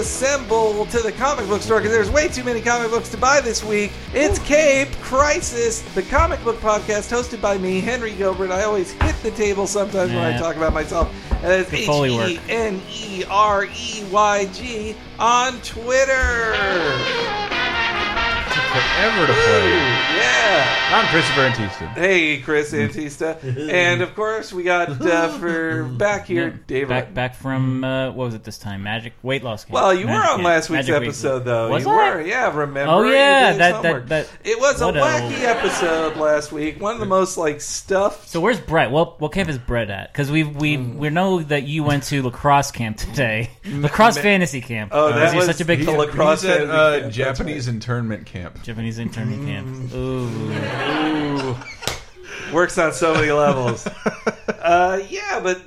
assemble to the comic book store because there's way too many comic books to buy this week. It's Cape Crisis, the comic book podcast hosted by me, Henry Gilbert. I always hit the table sometimes when I talk about myself. And it's H. E N E R E Y G on Twitter. Forever to play. Yeah. I'm Christopher Antista. Hey, Chris Antista. and of course, we got uh, for back here, Dave. Back back from uh, what was it this time? Magic weight loss. Camp. Well, you were on Camp. last week's Magic Week. episode, though. Was you I? were, yeah. Remember? Oh, You yeah, did that- homework. that- that- It was a what a- wacky episode last week. One of the most like stuffed. So where's Brett? What what camp is Brett at? Because we we Hmm. we know that you went to lacrosse camp today, lacrosse fantasy camp. Oh, Because that you're was such a big the fan. lacrosse He's at uh, camp, that's Japanese internment camp. Japanese internment camp. Ooh, Ooh. Works on so many levels. uh, yeah, but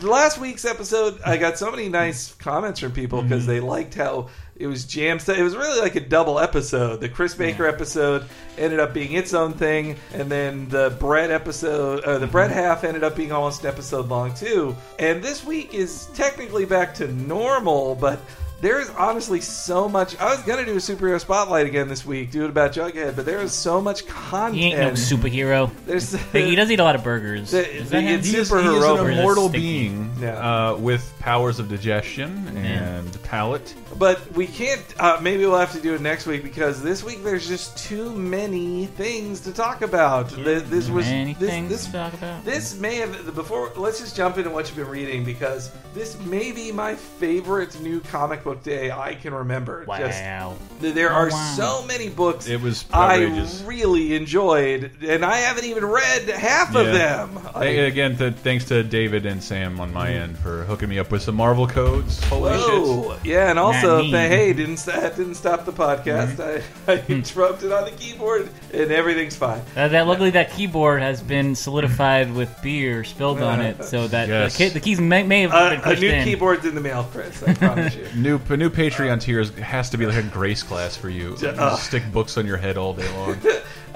last week's episode, I got so many nice comments from people because Mm-hmm. they liked how it was jam It was really like a double episode. The Chris Baker episode ended up being its own thing, and then the Brett episode, uh, the Mm-hmm. Brett half, ended up being almost an episode long too. And this week is technically back to normal, but. There's honestly so much. I was gonna do a superhero spotlight again this week, do it about Jughead, but there is so much content. he ain't no superhero. There's He does eat a lot of burgers. The- Is the- that him? it's- He is, he is an Or is it immortal being Yeah. uh, with powers of digestion Yeah. and palate. But we can't. Uh, maybe we'll have to do it next week because this week there's just too many things to talk about. Th- This was Many this, things this to talk about. This may have before. Let's just jump into what you've been reading because this may be my favorite new comic book day I can remember. Wow. th- there Oh, are wow. so many books It was I really enjoyed, and I haven't even read half of Yeah. them. Hey, I- again, th- thanks to David and Sam on my end for hooking me up with some Marvel codes. Holy shit! Whoa. Yeah, and also, Not me. th- hey, didn't that didn't stop the podcast. Mm-hmm. I, I interrupted on the keyboard, and everything's fine. That, that luckily that keyboard has been solidified with beer spilled on it, so that Yes. the, key, the keys may, may have Uh, been a pushed new in. keyboard's in the mail, Chris. I promise you. New a new Patreon tier has to be like a grace class for you. You uh. Stick books on your head all day long.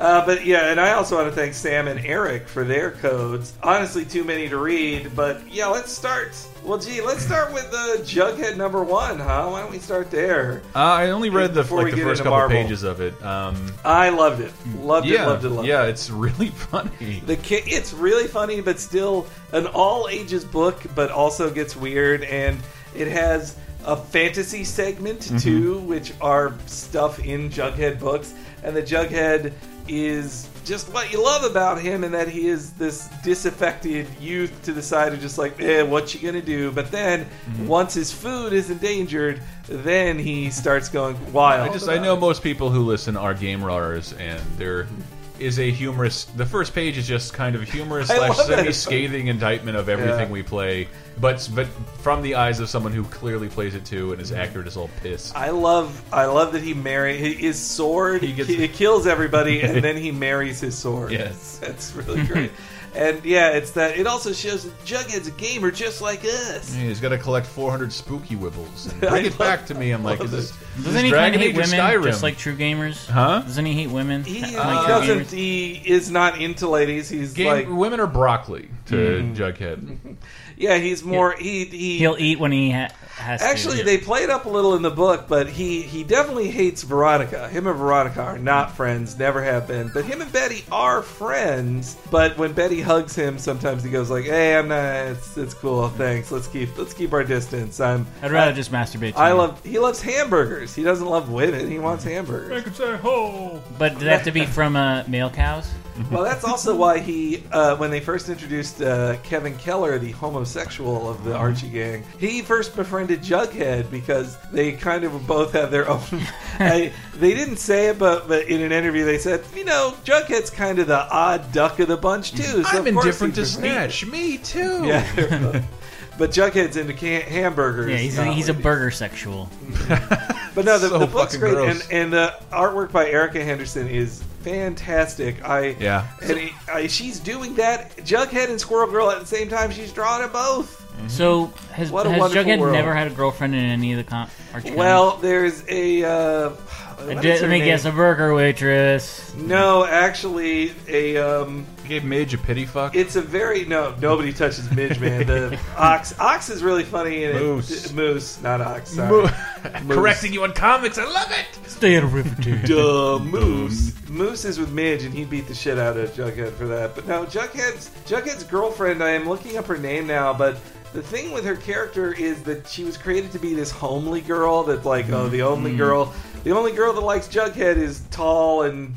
Uh, but yeah, and I also want to thank Sam and Eric for their codes. Honestly, too many to read, but yeah, let's start. Well, gee, let's start with the uh, Jughead number one, huh? Why don't we start there? Uh, I only read the like the first couple Marvel. pages of it. Um, I loved it. Loved yeah, it. Loved it. Loved yeah, it. Yeah, it's really funny. The ki- it's really funny, but still an all ages book, but also gets weird, and it has a fantasy segment Mm-hmm. too, which are stuff in Jughead books, and the Jughead is just what you love about him, and that he is this disaffected youth to the side of just like, eh, what you gonna do? But then Mm-hmm. once his food is endangered, then he starts going wild. I just I know it. most people who listen are game runners, and there is a humorous. The first page is just kind of a humorous slash semi-scathing indictment of everything Yeah. we play, but but from the eyes of someone who clearly plays it too and is accurate as all piss. I love I love that he marry his sword. He He, gets- ki- it kills everybody, and then he marries his sword. Yes. that's really great. and yeah, it's that. It also shows that Jughead's a gamer just like us. Yeah, He's got to collect 400 spooky wibbles and bring it love- back to me. I'm like, is this, it. is Doesn't he kind Dragon of hate Age women, Skyrim? just like true gamers? Huh? Doesn't he hate women? He like uh, doesn't. gamers? He is not into ladies. He's Game, like, women are broccoli to Mm. Jughead. Yeah, he's more. He he. He'll eat when he ha- has Actually, to. they play it up a little in the book, but he he definitely hates Veronica. Him and Veronica are not friends, never have been. But him and Betty are friends. But when Betty hugs him, sometimes he goes like, "Hey, I'm not. It's it's cool. Thanks. Let's keep let's keep our distance. I'm. I'd rather I, just masturbate. To I him. love. He loves hamburgers. He doesn't love women. He wants hamburgers. could say ho. But did that have to be from uh, male cows? Well, that's also why he, uh, when they first introduced uh, Kevin Keller, the homosexual of the Archie gang, he first befriended Jughead because they kind of both have their own. I, they didn't say it, but, but in an interview they said, you know, Jughead's kind of the odd duck of the bunch too. So I'm indifferent to Snatch. Me too. Yeah. But Jughead's into can- hamburgers. Yeah, he's a, he's a burger sexual. But no, the, So the book's great, gross. and and the artwork by Erica Henderson is fantastic. I Yeah. and he, I, she's doing that. Jughead and Squirrel Girl at the same time. She's drawing them both. So has, What a has wonderful Jughead world. never had a girlfriend in any of the com- Archie Well, there's a. Uh, comics? what Did- let me name? guess, a burger waitress. No, actually, a um, Gave Midge a pity fuck. it's a very no. Nobody touches Midge, man. The ox, ox is really funny. And Moose. it, moose, not ox. Sorry. Mo- Moose. Correcting you on comics, I love it. Stay out of Riverdale. Duh, Moose. Moose is with Midge, and he beat the shit out of Jughead for that. But no, Jughead's Jughead's girlfriend. I am looking up her name now, but the thing with her character is that she was created to be this homely girl. That like, oh, the only mm-hmm. girl, the only girl that likes Jughead is tall and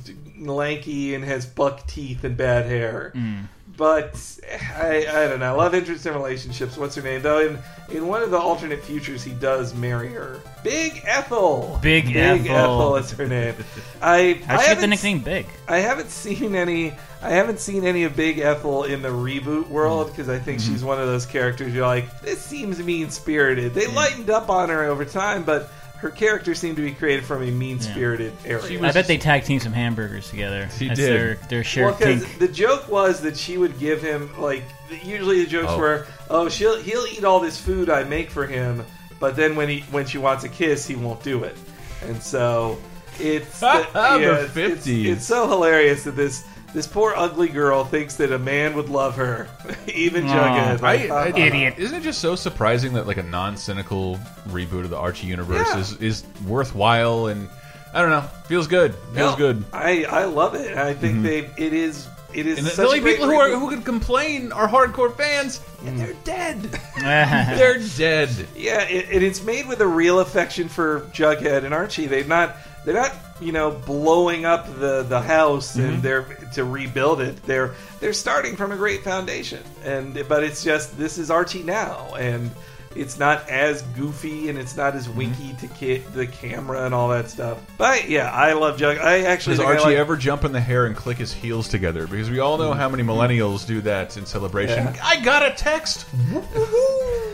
lanky and has buck teeth and bad hair. Mm. But I, I don't know. Love interest in relationships. What's her name though? In in one of the alternate futures, he does marry her. Big Ethel. Big Big Ethel. Ethel is her name. I I she get the nickname Big? I haven't seen any. I haven't seen any of Big Ethel in the reboot world mm. because I think mm-hmm. she's one of those characters you're like, this seems mean spirited. They lightened up on her over time, but her character seemed to be created from a mean spirited area. She I was- bet they tag team some hamburgers together. She That's did. Their, their shared Well, because kink. the joke was that she would give him like usually the jokes Oh. were, oh, she'll he'll eat all this food I make for him, but then when he when she wants a kiss, he won't do it, and so it's The it's- it's- 50s. It's, so hilarious that this. This poor ugly girl thinks that a man would love her, even Jughead. I, Like, uh-uh. I- uh-uh. Idiot. Isn't it just so surprising that like a non-cynical reboot of the Archie universe Yeah. is is worthwhile and I don't know, feels good, feels No, good. I I love it. I think mm-hmm. they it is it is And the, such the only people who are who can complain are hardcore fans, and mm. they're dead. They're they're dead. Yeah, it, and it's made with a real affection for Jughead and Archie. They've not, they're not, you know, blowing up the the house and mm-hmm. they're to rebuild it. They're they're starting from a great foundation, and but it's just this is Archie now, and it's not as goofy and it's not as mm-hmm. winky to ki- the camera and all that stuff. But yeah, I love Jug. I actually Does think I Archie like- ever jump in the hair and click his heels together? Because we all know mm-hmm. how many millennials do that in celebration. Yeah. I got a text.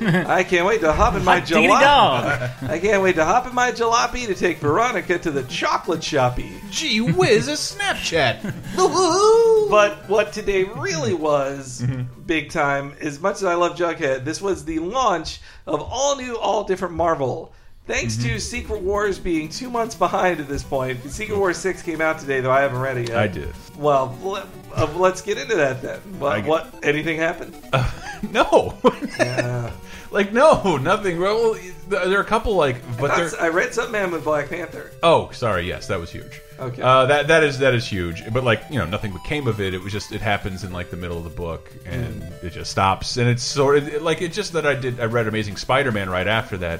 I can't wait to hop in my Hot diggity jalopy. I can't wait to hop in my jalopy to take Veronica to the chocolate shoppy. Gee whiz, a Snapchat. But what today really was mm-hmm. Big time, as much as I love Jughead, this was the launch of all new, all different Marvel. Thanks to Secret Wars being two months behind at this point. Secret Wars 6 came out today, though I haven't read it yet. I did. Well, let, uh, let's get into that then. What? I- what anything happened? no. Yeah. like no, nothing. Well, there are a couple like, but they're. I read something happened with Black Panther. Oh, sorry. Yes, that was huge. Okay. Uh, that that is that is huge. But like you know, nothing became of it. It was just it happens in like the middle of the book, and Mm. it just stops. And it's sort of it, like it's just that I did I read Amazing Spider-Man right after that,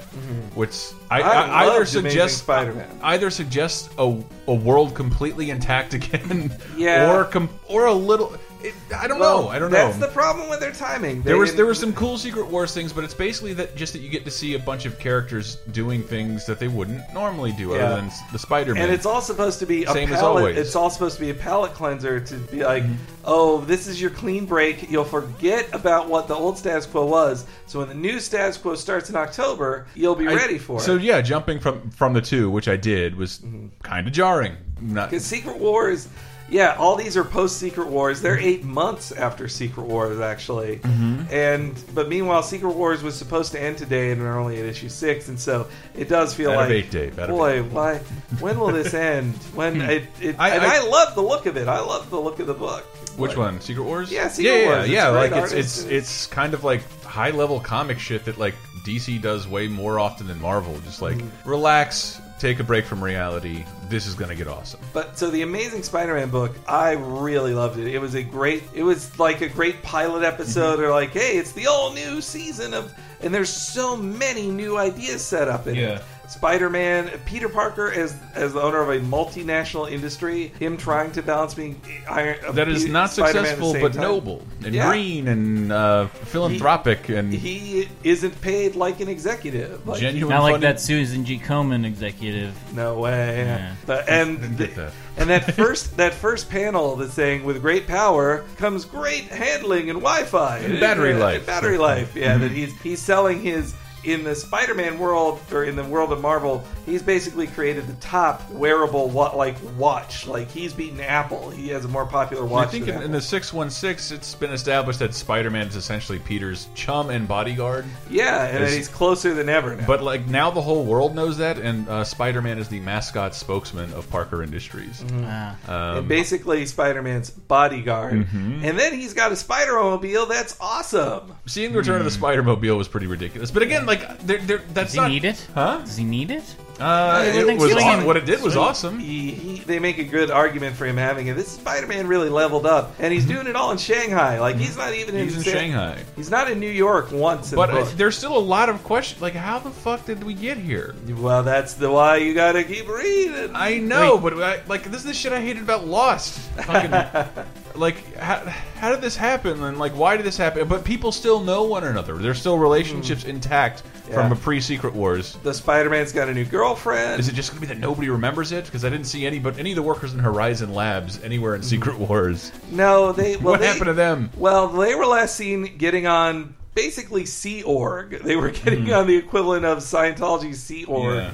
which I. I I, either suggest Spider-Man. either suggest a a world completely intact again, Yeah. or com or a little. It, I don't Well, know. I don't know. that's the problem with their timing. There was there were some cool Secret Wars things, but it's basically that just that you get to see a bunch of characters doing things that they wouldn't normally do, Yeah. other than the Spider-Man. And it's all supposed to be a Same as always. It's all supposed to be a palate cleanser to be like, oh, this is your clean break. You'll forget about what the old status quo was. So when the new status quo starts in October, you'll be I- ready for So it. So yeah, jumping from from the two, which I did, was Mm-hmm. kind of jarring. Because Secret Wars, yeah, all these are post Secret Wars. They're eight months after Secret Wars, actually. Mm-hmm. And but meanwhile, Secret Wars was supposed to end today, and we're only at issue six, and so it does feel of like, eight, out of boy, why? When will this end? When it? it I- and I- I, love the look of it. I love the look of the book. which Like, one? Secret Wars? Yeah, Secret yeah, Wars. Yeah, It's yeah. a Like it's it's and it's kind of like high level comic shit that like DC does way more often than Marvel. Just like Mm-hmm. relax, take a break from reality. This is gonna get awesome. But so the Amazing Spider-Man book, I really loved it. It was a great. It was like a great pilot episode, Mm-hmm. or like, hey, it's the all new season of, and there's so many new ideas set up in Yeah. it. Spider-Man, Peter Parker as as the owner of a multinational industry, him trying to balance being Iron. of That is not Spider-Man successful, but time. noble and Yeah. green and uh, philanthropic and He isn't paid like an executive. Like, genuine. Not like funny- that Susan G. Komen executive. No way. Yeah. But, and Didn't that. and that first that first panel that's saying with great power comes great handling and Wi-Fi And battery Yeah, life. and battery life. Yeah, that he's he's selling his in the Spider-Man world or in the world of Marvel, he's basically created the top wearable wa- like watch. Like he's beaten Apple. He has a more popular watch. I think than in, in the 616, it's been established that Spider-Man is essentially Peter's chum and bodyguard. yeah, and is- he's closer than ever now. But like now, the whole world knows that, and uh, Spider-Man is the mascot spokesman of Parker Industries. Ah. Um, and basically Spider-Man's bodyguard, Mm-hmm. and then he's got a Spider-Mobile. That's awesome. Seeing the return of the Spider-Mobile was pretty ridiculous. But again, like, they're, they're, that's Does he not. need it? Huh? Does he need it? Uh, it Everything's was swinging. aw- what it did was awesome. He, he, they make a good argument for him having it. This Spider-Man really leveled up, and he's doing it all in Shanghai. Like he's not even in. He's in San- Shanghai. He's not in New York once. In But the uh, book. there's still a lot of questions. Like, how the fuck did we get here? well, that's the why you got to keep reading. I know, but I, like this is the shit I hated about Lost. Fucking, like, how, how did this happen? And like, why did this happen? But people still know one another. There's still relationships mm-hmm. intact from a pre-Secret Wars. the Spider-Man's got a new girlfriend. Is it just going to be that nobody remembers it? Because I didn't see any, but any of the workers in Horizon Labs anywhere in mm-hmm. Secret Wars. no, they. Well, what they, happened to them? Well, they were last seen getting on basically Sea Org. They were getting mm-hmm. on the equivalent of Scientology Sea Org. Yeah.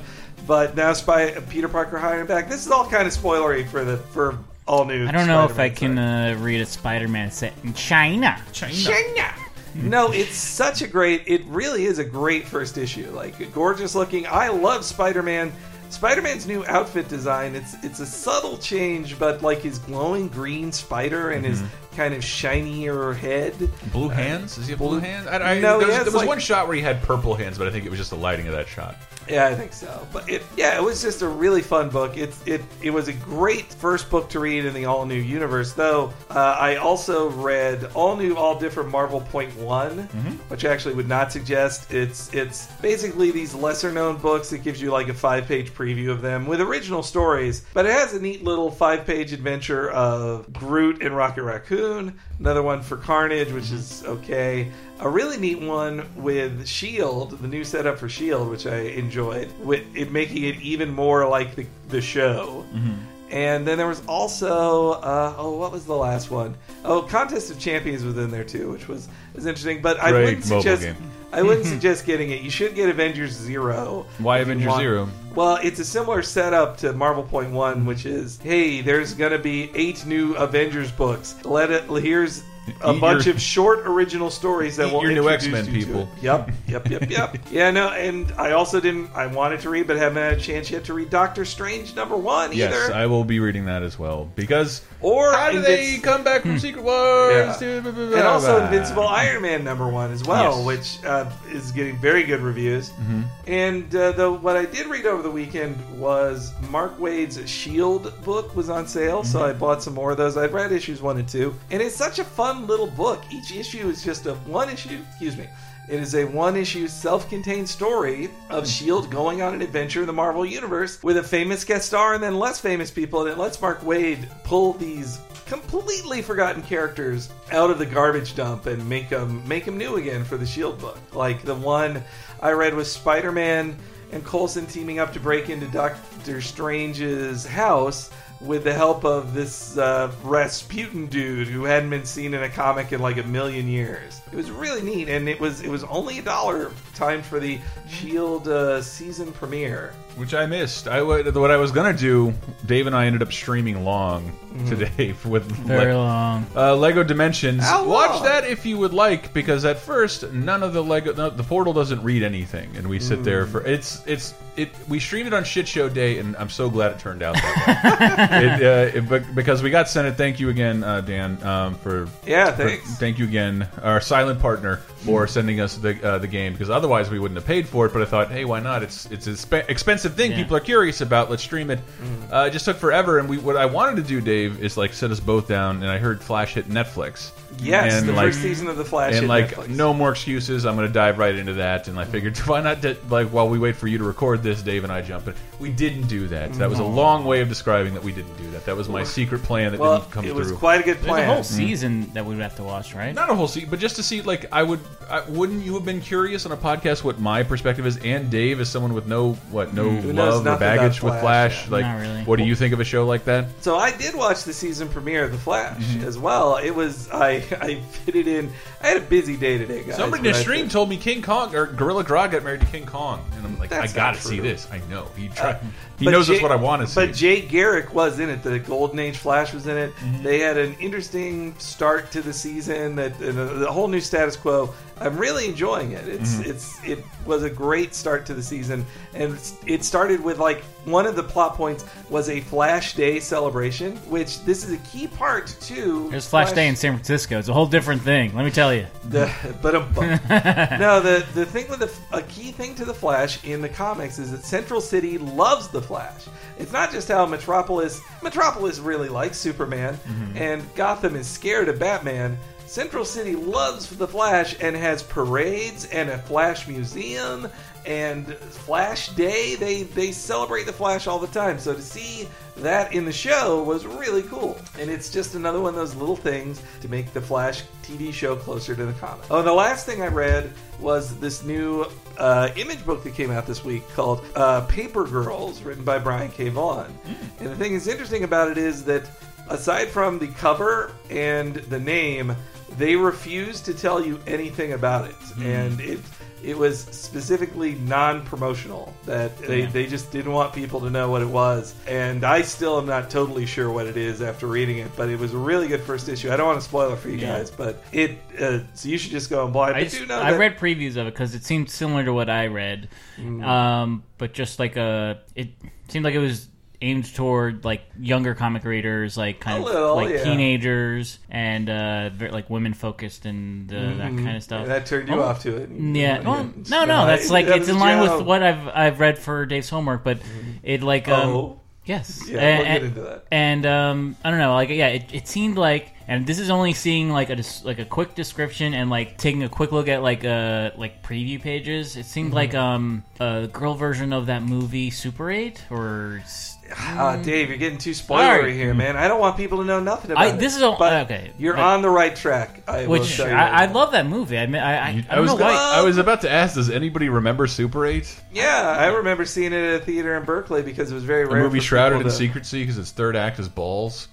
But now Spy Peter Parker hiring back. This is all kind of spoilery for the for all new. I don't know if I can uh, read a Spider-Man set in China. China. No, it's such a great. It really is a great first issue. Like gorgeous looking. I love Spider-Man. Spider-Man's new outfit design. It's it's a subtle change, but like his glowing green spider and his Mm-hmm. kind of shinier head. Blue hands? Is he have blue hands? I, I, No, he there was, there was like- one shot where he had purple hands, but I think it was just the lighting of that shot. Yeah, I think so. But it, yeah, it was just a really fun book. It it it was a great first book to read in the all new universe. Though uh, I also read all new, all different Marvel Point One, which I actually would not suggest. It's it's basically these lesser known books. that gives you like a five page preview of them with original stories, but it has a neat little five page adventure of Groot and Rocket Raccoon. Another one for Carnage, which is okay. A really neat one with Shield, the new setup for Shield, which I enjoyed, with it making it even more like the the show. And then there was also uh, oh, what was the last one? Oh, Contest of Champions was in there too, which was was interesting. But I wouldn't mobile suggest game. I wouldn't suggest getting it. You should get Avengers Zero. Why Avengers want- Zero? Well, it's a similar setup to Marvel Point One, which is hey, there's gonna be eight new Avengers books. Let it here's a Eat bunch your- of short original stories that will your new introduce X-Men you to people. Yep, yep, yep, yep. yeah, no, and I also didn't. I wanted to read, but haven't had a chance yet to read Doctor Strange number one either. Yes, I will be reading that as well because Or how do they come back from Secret Wars? Yeah. blah, blah, blah, and also blah. Invincible Iron Man number one as well, Yes. which uh, is getting very good reviews. Mm-hmm. And uh, the what I did read over the weekend was Mark Waid's Shield book was on sale, so Mm-hmm. I bought some more of those. I've read issues one and two, and it's such a fun little book. Each issue is just a one issue. Excuse me. It is a one issue self contained story of S.H.I.E.L.D. going on an adventure in the Marvel Universe with a famous guest star and then less famous people, and it lets Mark Waid pull these completely forgotten characters out of the garbage dump and make them make them new again for the Shield book. Like the one I read was Spider-Man and Coulson teaming up to break into Doctor Strange's house with the help of this uh, Rasputin dude who hadn't been seen in a comic in like a million years. It was really neat, and it was it was only a dollar timed for the Shield uh, season premiere. which I missed. I would what I was gonna do. Dave and I ended up streaming long Mm. today with Very Le- long. uh, Lego Dimensions. How Watch long? that if you would like, because at first none of the Lego no, the portal doesn't read anything, and we sit there Mm. for it's it's it. We streamed it on Shit Show Day, and I'm so glad it turned out that way. it, uh, it, because we got sent it. Thank you again, uh, Dan, um, for Yeah, for- thanks. thank you again, our silent partner, for sending us the uh, the game because otherwise we wouldn't have paid for it. But I thought, hey, why not? It's it's an expensive thing. Yeah. People are curious about. Let's stream it. Uh, it just took forever. And we what I wanted to do, Dave, is like sit us both down. And I heard Flash hit Netflix. Yes, and the like, first season of the Flash. and like Netflix. no more excuses. I'm going to dive right into that. And I mm-hmm. figured, why not? d- Like while we wait for you to record this, Dave and I jump in. We didn't do that. That was a mm-hmm. long way of describing that we didn't do that. That was my secret plan that Well, didn't come it through. was quite a good There's plan. a whole mm-hmm. season that we would have to watch, right? Not a whole season, but just to see, like, I would I, wouldn't you have been curious on a podcast what my perspective is? And Dave, as someone with no what no mm. Who knows love or baggage about with Flash, Flash, yeah. like Not really. what do you think of a show like that? So I did watch the season premiere of The Flash Mm-hmm. as well. It was I I fitted in. I had a busy day today, guys. Somebody in the stream told me King Kong or Gorilla Grodd got married to King Kong, and I'm like, That's I gotta not see true. this. I know he uh, tried. He But knows Jay- that's what I want to see. But Jay Garrick was in it. The Golden Age Flash was in it. Mm-hmm. They had an interesting start to the season. That a, the whole new status quo. I'm really enjoying it. It's Mm-hmm. it's it was a great start to the season, and it started with like one of the plot points was a Flash Day celebration, which this is a key part to. It was Flash Day in San Francisco. It's a whole different thing. Let me tell you. The, but um, no, the the thing with the a key thing to the Flash in the comics is that Central City loves the Flash. It's not just how Metropolis Metropolis really likes Superman, mm-hmm. and Gotham is scared of Batman. Central City loves the Flash and has parades and a Flash museum and Flash Day. They they celebrate the Flash all the time. So to see that in the show was really cool. And it's just another one of those little things to make the Flash TV show closer to the comic. Oh, and the last thing I read was this new uh, image book that came out this week called uh, Paper Girls, written by Brian K. Vaughan. And the thing that's interesting about it is that aside from the cover and the name, they refuse to tell you anything about it. And it it was specifically non-promotional that they, Yeah. they just didn't want people to know what it was and i still am not totally sure what it is after reading it but it was a really good first issue i don't want to spoil it for you Yeah. guys but it uh, so you should just go and buy it I, just, do know I that- read previews of it because it seemed similar to what I read, Mm. um, but just like a, it seemed like it was aimed toward like younger comic readers, like kind of like yeah. teenagers and uh, very, like women focused and uh, that kind of stuff. And that turned you Oh, off to it Yeah, well, no, no, that's like That it's in line Joe. with what I've I've read for Dave's homework, but it like um, oh yes, Yeah, and, we'll get into that. And um, I don't know, like yeah, it, it seemed like, and this is only seeing like a like a quick description and like taking a quick look at like uh like preview pages. It seemed Mm-hmm. like um a girl version of that movie Super Eight or. S- Ah, Dave, you're getting too spoilery Alright. here, man. I don't want people to know nothing about I- it. this is a- but okay, You're but- on the right track. I will Which you I, right I love that movie. I mean, I, I, I I was gonna- I was about to ask, does anybody remember Super Eight? Yeah, I remember seeing it at a theater in Berkeley because it was very The rare. movie for shrouded people in to- secrecy because its third act is balls.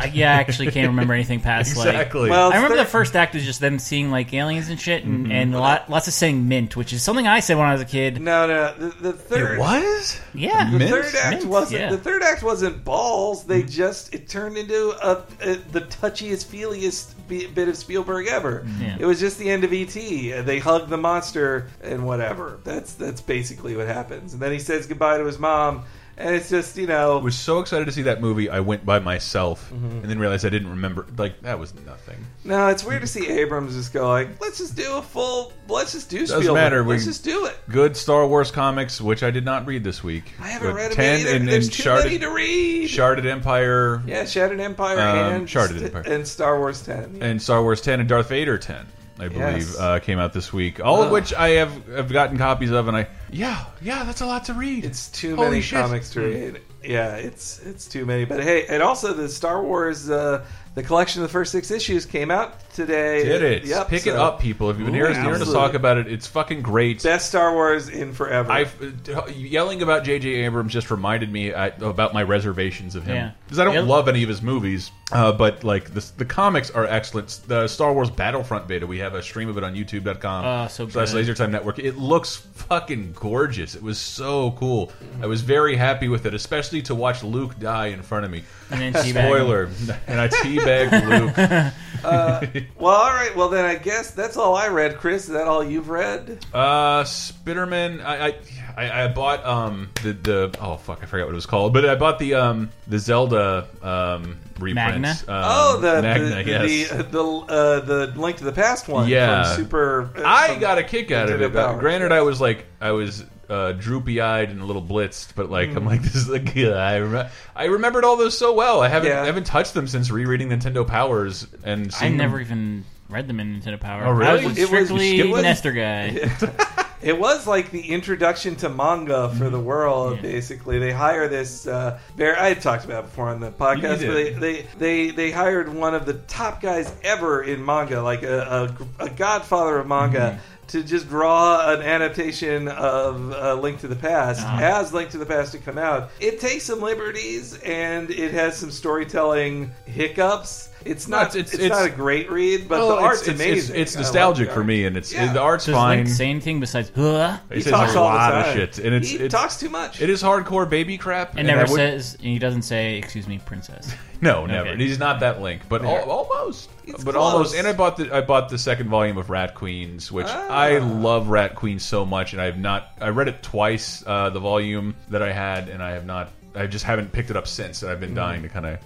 I, yeah, I actually can't remember anything past like Exactly. Well, I remember third- the first act was just them seeing like aliens and shit, and, mm-hmm. and a lot, lots of saying mint, which is something I said when I was a kid. No, no, the, the third. it was. Yeah, The Mint? third act Mint, wasn't. yeah. The third act wasn't balls. They mm-hmm. just it turned into a, a the touchiest, feeliest bi- bit of Spielberg ever. Yeah. It was just the end of ET. They hug the monster and whatever. That's that's basically what happens. And then he says goodbye to his mom, and it's just you know. I was so excited to see that movie. I went by myself Mm-hmm. and then realized I didn't remember. Like that was nothing. No, it's weird to see Abrams just go like, let's just do a full, let's just do Doesn't Spielberg. matter, Let's we- just do it. Good Star Wars comics, which I did not read this week. I haven't read ten either. and, There's and too Sharded, many to read. Sharded Empire yeah, Shattered Empire Um, and Sharded Empire. and Star Wars Ten. and Star Wars ten and Darth Vader ten. I believe Yes. uh, came out this week. All of which I have have gotten copies of, and I yeah yeah that's a lot to read. It's too Holy many shit. comics to read. Yeah, it's it's too many. But hey, and also the Star Wars, uh, the collection of the first six issues came out today. Did it? Yep. Pick it up, people. If you've been Ooh, hearing, hearing us talk about it, it's fucking great. Best Star Wars in forever. I uh, yelling about J.J. Abrams just reminded me I, about my reservations of him because I don't Yeah. love any of his movies, uh, but like the, the comics are excellent. The Star Wars Battlefront beta, we have a stream of it on YouTube.com. Oh, ah, so slash good. LaserTime Network. It looks fucking gorgeous. It was so cool. I was very happy with it, especially to watch Luke die in front of me. and then. Spoiler, and I teabagged Luke. Uh, well, all right. Well, then I guess that's all I read. Chris, is that all you've read? Uh, Spiderman. I, I I I bought um the the oh fuck I forgot what it was called, but I bought the um the Zelda um reprints. Magna? Um, oh, the Magna, the, yes. the the uh, the Link to the Past one. Yeah. from Super. uh, I from- got a kick out of it. the granted, I was like I was uh, droopy eyed and a little blitzed, but like Hmm. I'm like this is like yeah, I rem I remembered all those so well. I haven't Yeah. I haven't touched them since rereading Nintendo Powers and I seeing them- never even read them in Nintendo Power. Oh, really? I It was was- strictly it was- Nester guy. It was like the introduction to manga for the world. Yeah. Basically, they hire this. Uh, very, I had talked about it before on the podcast, You but they, did. they they they hired one of the top guys ever in manga, like a a, a godfather of manga. To just draw an adaptation of uh, Link to the Past Uh-huh. as Link to the Past to come out, it takes some liberties and it has some storytelling hiccups. It's not. it's- It's, it's- not a great read, but Well, the it's- art's it's, amazing. It's, it's nostalgic the for me, and it's Yeah. the art's Does fine. Link say anything besides huh? he, He says talks a all lot the of shit, and it's he it's, talks too much. It is hardcore baby crap, And I never would- says, and he doesn't say, "Excuse me, princess." No, never. Okay. He's not that Link, but al- almost. It's but close. almost. And I bought the I bought the second volume of Rat Queens, which Ah. I love Rat Queens so much, and I have not. I read it twice, uh, the volume that I had, and I have not. I just haven't picked it up since, and I've been dying to kind of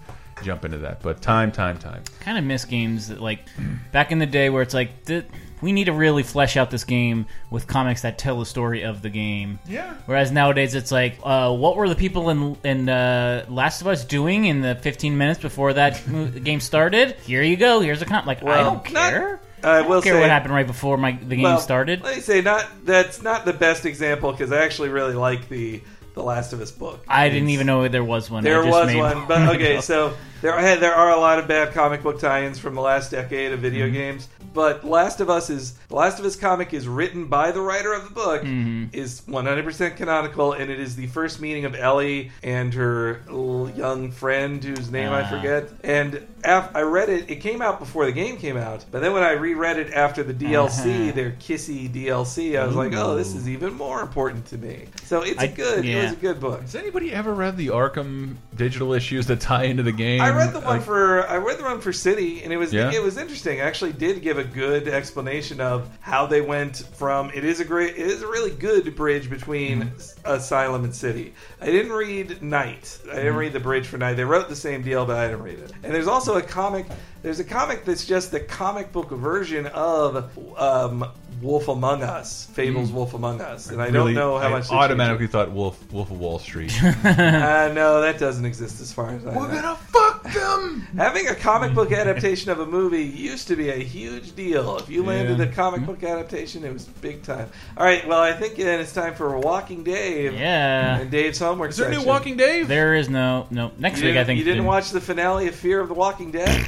jump into that. But time, time, time. kind of miss games that like back in the day where it's like th- we need to really flesh out this game with comics that tell the story of the game. Yeah. Whereas nowadays it's like, uh, what were the people in in uh, Last of Us doing in the 15 minutes before that game started? Here you go. Here's a con. Like I don't not- care. I I will don't care say what happened right before my the game well, started. Let me say, not that's not the best example because I actually really like the the Last of Us book. I didn't even know there was one. I There just was made one, but okay. So there are, there are a lot of bad comic book tie-ins from the last decade of video Mm-hmm. games. But Last of Us is the Last of Us comic is written by the writer of the book, Mm-hmm. is 100% canonical, and it is the first meeting of Ellie and her young friend whose name I Ah. forget. And af- I read it. It came out before the game came out, but then when I reread it after the DLC, Uh-huh. their kissy DLC, I was like, oh, this is even more important to me. So it's a I- good. It was a good book. Has anybody ever read the Arkham digital issues that tie into the game? I read the one Like, for I read the one for City, and it was Yeah? it was interesting. I actually did give a good explanation of how they went from. It is a great, it is a really good bridge between Mm-hmm. Asylum and City. I didn't read Night. I Mm-hmm. didn't read the bridge for Night. They wrote the same deal, but I didn't read it. And there's also a comic. There's a comic that's just the comic book version of um, Wolf Among Us, Fables Wolf Among Us, and I Mm. really- don't know how I much. they automatically thought Wolf Wolf of Wall Street. Uh, no, that doesn't exist as far as I We're know. gonna fuck them. Having a comic book adaptation of a movie used to be a huge deal. If you landed Yeah. a comic book adaptation, it was big time. All right, well, I think then it's time for Walking Dave Yeah. and Dave's homework Is there a new. Walking Dave? There is no no next You week. I think you didn't the- watch the finale of Fear of the Walking Dead.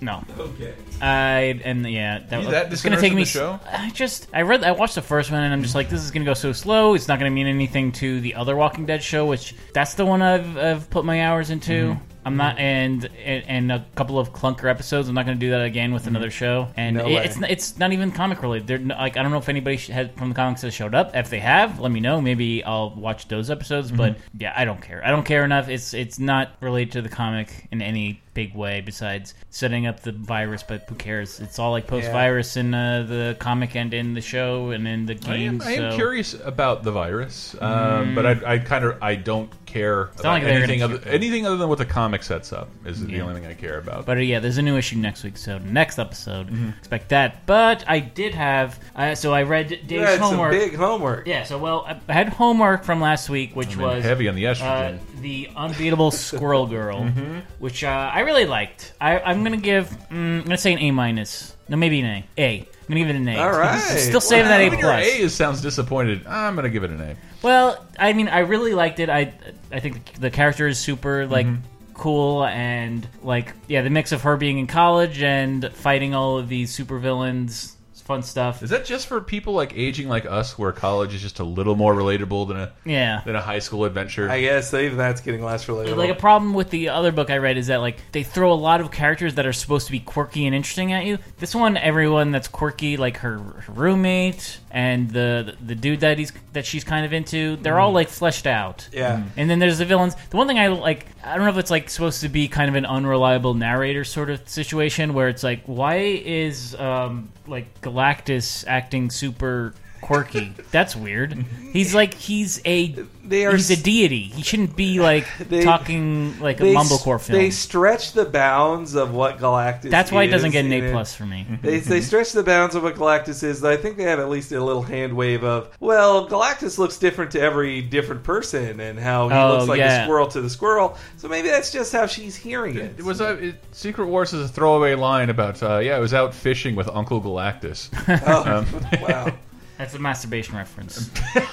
No, Okay. I and yeah, that, that it's gonna take me. the show? I just I read I watched the first one and I'm just like this is gonna go so slow. It's not gonna mean anything to the other Walking Dead show, which that's the one I've, I've put my hours into. Mm-hmm. I'm not and, and and a couple of clunker episodes. I'm not going to do that again with another show. And No it- it's it's not even comic related. They're like I don't know if anybody has, from the comics has showed up. If they have, let me know. Maybe I'll watch those episodes. But yeah, I don't care. I don't care enough. It's it's not related to the comic in any big way besides setting up the virus. But who cares? It's all like post virus in uh, the comic and in the show and in the I am, game. I am so- curious about the virus, um, but I, I kind of I don't care about not like anything other, anything other than what the comic sets up is the only thing I care about. But uh, yeah, there's a new issue next week, so next episode, Mm-hmm. expect that. But I did have, uh, so I read You Dave's had some homework. big homework. Yeah, so well, I had homework from last week, which I mean, was heavy on the uh, estrogen. the unbeatable Squirrel Girl, Mm-hmm. which uh, I really liked. I, I'm gonna give, mm, I'm gonna say an A minus. No, maybe an A. A. I'm gonna give it an A. All right. Still saving that A Even your plus. A sounds disappointed. I'm gonna give it an A. Well, I mean, I really liked it. I I think the character is super like cool and like yeah, the mix of her being in college and fighting all of these supervillains, fun stuff. Is that just for people like aging like us, where college is just a little more relatable than a Yeah. than a high school adventure? I guess even that's getting less relatable. Like a problem with the other book I read is that like they throw a lot of characters that are supposed to be quirky and interesting at you. This one, everyone that's quirky, like her, her roommate and the the dude that he's that she's kind of into, they're all like fleshed out. yeah. And then there's the villains. The one thing I like, I don't know if it's like supposed to be kind of an unreliable narrator sort of situation where it's like, why is um like Galactus acting super quirky? That's weird. He's like he's a They are he's a deity. He shouldn't be like They- talking like a mumblecore film. they stretch the bounds of what Galactus That's why it doesn't get an A plus for me. They, they stretch the bounds of what Galactus is. I think they have at least a little hand wave of, well, Galactus looks different to every different person and how he Oh, looks like a squirrel to the squirrel. So maybe that's just how she's hearing it. It was a, it, Secret Wars is a throwaway line about uh, yeah, I was out fishing with Uncle Galactus. Oh, wow. That's a masturbation reference.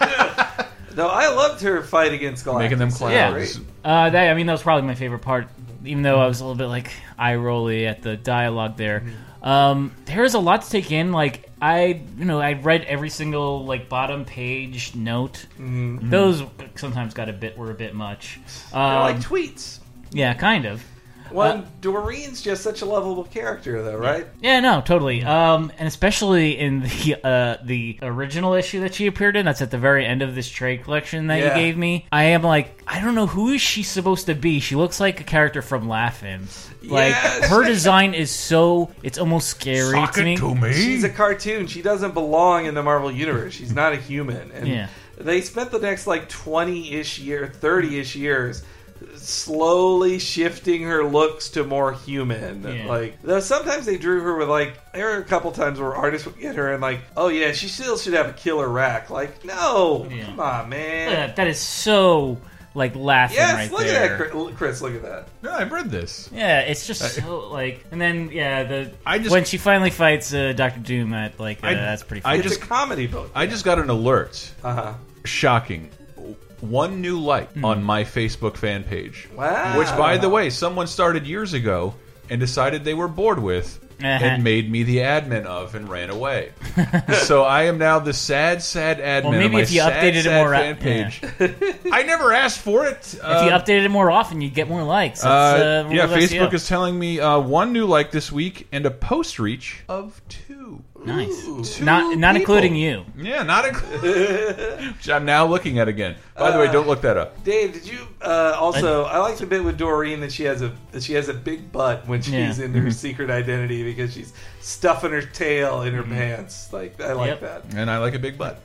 No, I loved her fight against Galactus. Making them It was Yeah. Uh, that, I mean, that was probably my favorite part, even though I was a little bit like eye rolly at the dialogue there. Mm-hmm. Um, there's a lot to take in. Like I, you know, I read every single like bottom page note. Mm-hmm. Those sometimes got a bit were a bit much. They're Um, like tweets. yeah, kind of. When Uh, Doreen's just such a lovable character, though, right? Yeah, no, totally. Um, and especially in the uh, the original issue that she appeared in, that's at the very end of this trade collection that Yeah. you gave me. I am like, I don't know who is she supposed to be. She looks like a character from Laugh-In. Like Yes. her design is so it's almost scary Sock to it me. to me. She's a cartoon. She doesn't belong in the Marvel universe. She's not a human. And Yeah. they spent the next like twenty-ish year, thirty-ish years slowly shifting her looks to more human. Yeah. Like though sometimes they drew her with like there were a couple times where artists would get her and like, oh yeah, she still should have a killer rack. Like, no, Yeah. come on, man. that. That is so like laughing Yes, right look there. at that, Chris- Chris. Look at that. No, I've read this. Yeah, it's just so like, and then yeah, the I just- when she finally fights uh, Doctor Doom, at like uh, I- that's pretty. I Funny. It's just- a comedy book. I just got an alert. Uh huh. Shocking. One new like Hmm. on my Facebook fan page. Wow. Which, by the way, someone started years ago and decided they were bored with Uh-huh. and made me the admin of and ran away. so I am now the sad, sad admin Well, maybe of my if you sad, updated it sad more fan up- page. I never asked for it. if you updated it more often, you'd get more likes. That's, Uh, uh, yeah, Facebook SEO. is telling me uh, one new like this week and a post reach of two. nice. Ooh. Not not people. including you. Yeah, not a. Which I'm now looking at again. By the way, don't look that up. Dave, did you uh, also? I, like the bit with Doreen that she has a that she has a big butt when she's Yeah. Mm-hmm. in her secret identity because she's stuffing her tail in her pants. Like I like Yep. that. And I like a big butt.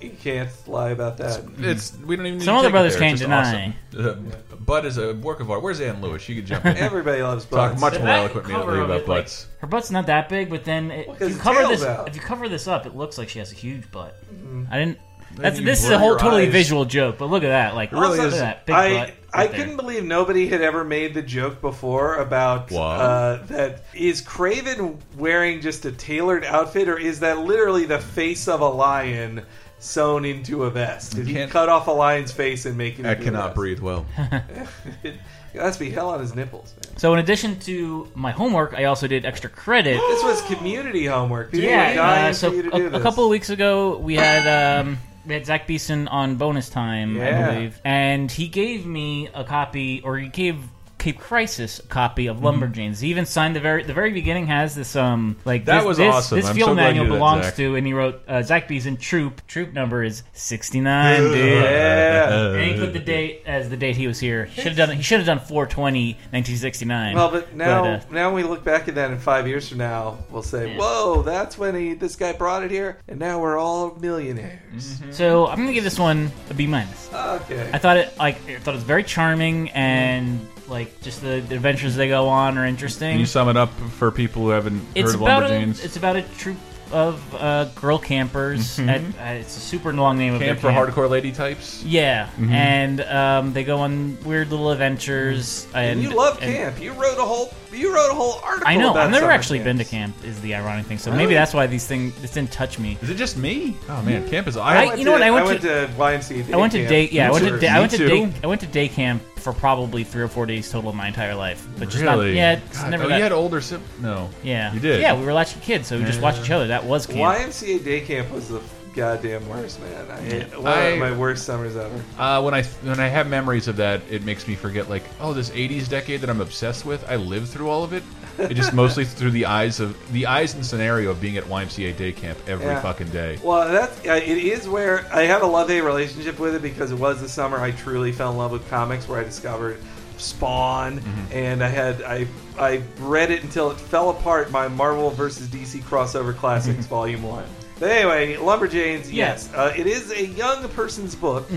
You can't lie about that. It's we don't even. Need Some to other take it brothers there. can't It's just deny. Awesome. Uh, butt is a work of art. Where's Ann Lewis? She could jump in. Everybody loves Talk butts. much more back eloquently cover of about it, like, butts. her butt's not that big, but then it, 'cause if you the cover tail's this, out. if you cover this up, it looks like she has a huge butt. Mm-hmm. I didn't. That's, this is a whole totally eyes. visual joke, but look at that! Like, really look is. at that big I butt. I right there. couldn't believe nobody had ever made the joke before about uh, that. Is Kraven wearing just a tailored outfit, or is that literally the face of a lion sewn into a vest? Did he cut off a lion's face and make it? I into a cannot vest? breathe well. it must be hell on his nipples, man. So, in addition to my homework, I also did extra credit. This was community homework. People yeah, uh, so for you to a, a couple of weeks ago, we had um, we had Zach Beeson on bonus time, Yeah. I believe, and he gave me a copy, or he gave Cape Crisis a copy Mm-hmm. of Lumberjanes. He even signed the very the very beginning has this um like That this, was this, awesome. This I'm field so glad you manual did that, belongs Zach. to, and he wrote uh, Zach Beeson troop troop number is sixty nine, dude. Yeah. And he put the date as the date he was here. Should have done. He should have done 420, 1969. Well, but now, But, uh, now when we look back at that in five years from now, we'll say, Yeah. "Whoa, that's when he this guy brought it here, and now we're all millionaires." Mm-hmm. so I'm gonna give this one a B minus. Okay. I thought it like I thought it was very charming and like just the, the adventures they go on are interesting. Can you sum it up for people who haven't it's heard of about a, Lumberjanes? it's about a troop of uh, girl campers. At, uh, it's a super long name of Camp for hardcore lady types. Yeah, and um, they go on weird little adventures. And, and you love and- camp. You wrote a whole. You wrote a whole article. I know. About I've never summer actually been to camp. Is the ironic thing. So Really? maybe that's why these things this didn't touch me. Is it just me? Oh man, camp is. I- I, went you know what, I went went to- to YMCA. I went to day. Yeah, I went to. I went to day. I went to day camp for probably three or four days total of my entire life. But just not. really? Yeah, it's God, never. oh, got, you had older siblings. No. yeah, You did. Yeah, we were latchkey kids, so we just watched each other. That was camp. YMCA day camp was the goddamn worst, man. I hate one I- of my worst summers ever. Uh, when I when I have memories of that, it makes me forget like, oh, this '80s decade that I'm obsessed with. I lived through all of it. It just mostly through the eyes of the eyes and scenario of being at YMCA day camp every Yeah. fucking day. Well, that's uh, it is where I have a love hate relationship with it because it was the summer I truly fell in love with comics, where I discovered Spawn, Mm-hmm. and I had I I read it until it fell apart. My Marvel versus DC crossover classics, Volume One. But anyway, Lumberjanes, Yeah. yes, uh, it is a young person's book.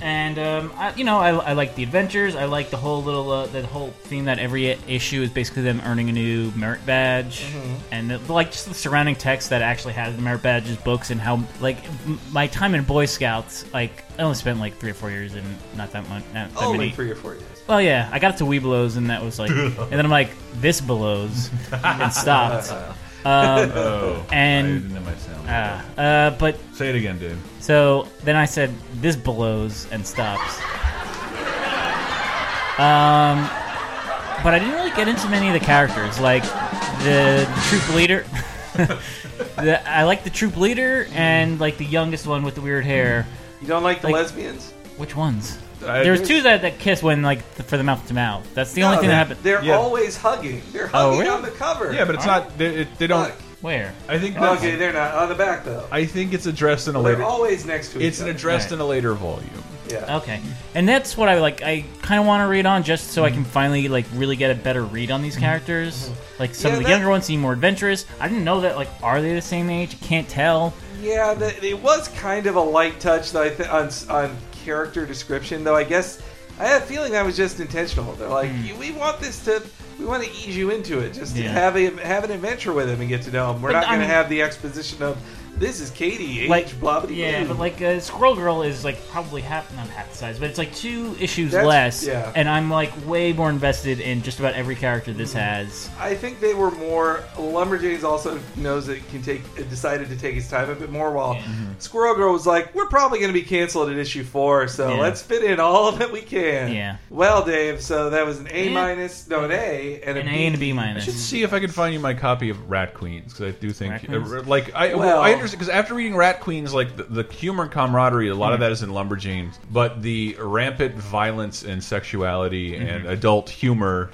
And um, I, you know, I, I like the adventures. I like the whole little uh, the whole theme that every issue is basically them earning a new merit badge, and the, like just the surrounding text that actually has the merit badges, books, and how like m- my time in Boy Scouts. Like I only spent like three or four years and not that much. Not that Only many. three or four years. Well, yeah, I got to Webelos, and that was like, and then I'm like, this belows, and stopped. Um, Oh, And- I, that might sound. uh, uh, but Say it again, dude. so then I said this blows and stops. Um, but I didn't really get into many of the characters, like the, the troop leader. the, I like the troop leader and like the youngest one with the weird hair. You don't like the Like- lesbians? Which ones? I- There's two that, that kiss when like for the mouth to mouth. That's the only thing that they're, happened. they're Yeah. always hugging. They're Oh, hugging really? on the cover. Yeah, but it's not. They, it, they don't. Look. Where? I think. That's, Okay, they're not on the back though. I think it's addressed in a later. They're later. always next to each It's an other. addressed Right. in a later volume. Yeah. Okay, and that's what I like. I kind of want to read on just so I can finally like really get a better read on these mm-hmm. characters. Mm-hmm. Like some Yeah, of the that- younger ones seem more adventurous. I didn't know that. Like, are they the same age? Can't tell. Yeah, the, it was kind of a light touch though, I th- on on character description. Though I guess I had a feeling that was just intentional. They're like, hmm. we want this to, we want to ease you into it, just to. Yeah. have a have an adventure with him and get to know him. We're But, not going to have the exposition of this is Katie, age Like, blah blah. Yeah, but like uh, Squirrel Girl is like probably half not half the size, but it's like two issues That's- less. yeah. and I'm like way more invested in just about every character this has. I think they were more. Lumberjanes also knows it can take. Decided to take his time a bit more. While Squirrel Girl was like, "We're probably going to be canceled at issue four, so Yeah. let's fit in all that we can." Yeah. Well, Dave, so that was an A Yeah. minus, no, an A and An a A B. and a B I minus. should see if I can find you my copy of Rat Queens because I do think, Rat Queens? uh, like, I Well- I understand because after reading Rat Queens, like the, the humor and camaraderie, a lot of Mm-hmm. that is in Lumberjanes, but the rampant violence and sexuality Mm-hmm. and adult humor,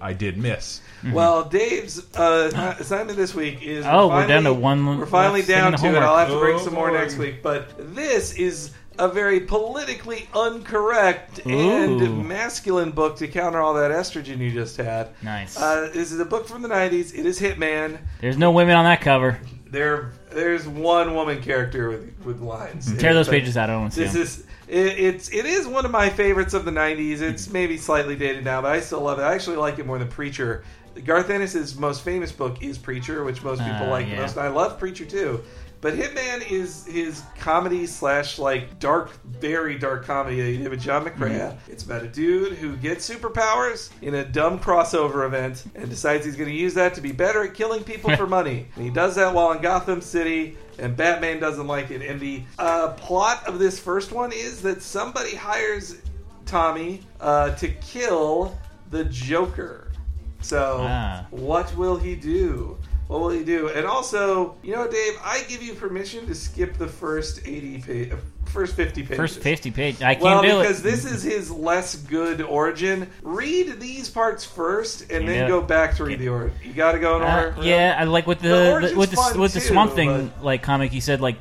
I did miss. Well, Dave's uh, assignment this week is. Oh, we're we're down to one We're finally down to the it. homework. I'll have to bring Oh, some more boy. next week, but this is a very politically incorrect Ooh. and masculine book to counter all that estrogen you just had. Nice. Uh, this is a book from the '90s. It is Hitman. There's no women on that cover. There, there's one woman character with with lines. Tear those pages out. I don't want to see This them. is it, it's it is one of my favorites of the '90s. It's maybe slightly dated now, but I still love it. I actually like it more than Preacher. Garth Ennis' most famous book is Preacher, which most people Uh, like the most. And I love Preacher too. But Hitman is his comedy slash like dark, very dark comedy that he did with John McCrea. Mm-hmm. It's about a dude who gets superpowers in a dumb crossover event and decides he's going to use that to be better at killing people for money. And he does that while in Gotham City, and Batman doesn't like it. And the uh, plot of this first one is that somebody hires Tommy uh, to kill the Joker. So, Ah. what will he do? What will he do? And also, you know, Dave, I give you permission to skip the first eighty page, first fifty pages. First 50 page. I can't Well, do because it. this is his less good origin. Read these parts first, and then go back to read the order. You got to go in Uh, order. yeah, I like with The the, the with the with the Swamp Thing but- like comic. He said like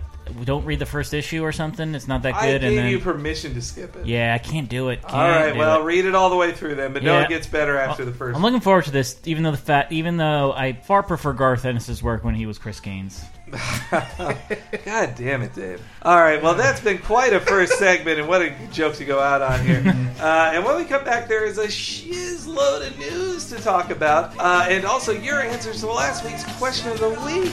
don't read the first issue or something. It's not that good. I gave and then you permission to skip it. yeah, I can't do it. Can't All right. Well, it. read it all the way through then, but no, it gets better after the first. I'm looking forward to this, even though the fat, even though I far prefer Garth Ennis's work when he was Chris Gaines. God damn it, Dave. All right, well, that's been quite a first segment, and what a joke to go out on here. Uh, and when we come back, there is a shiz load of news to talk about, uh, and also your answers to last week's question of the week.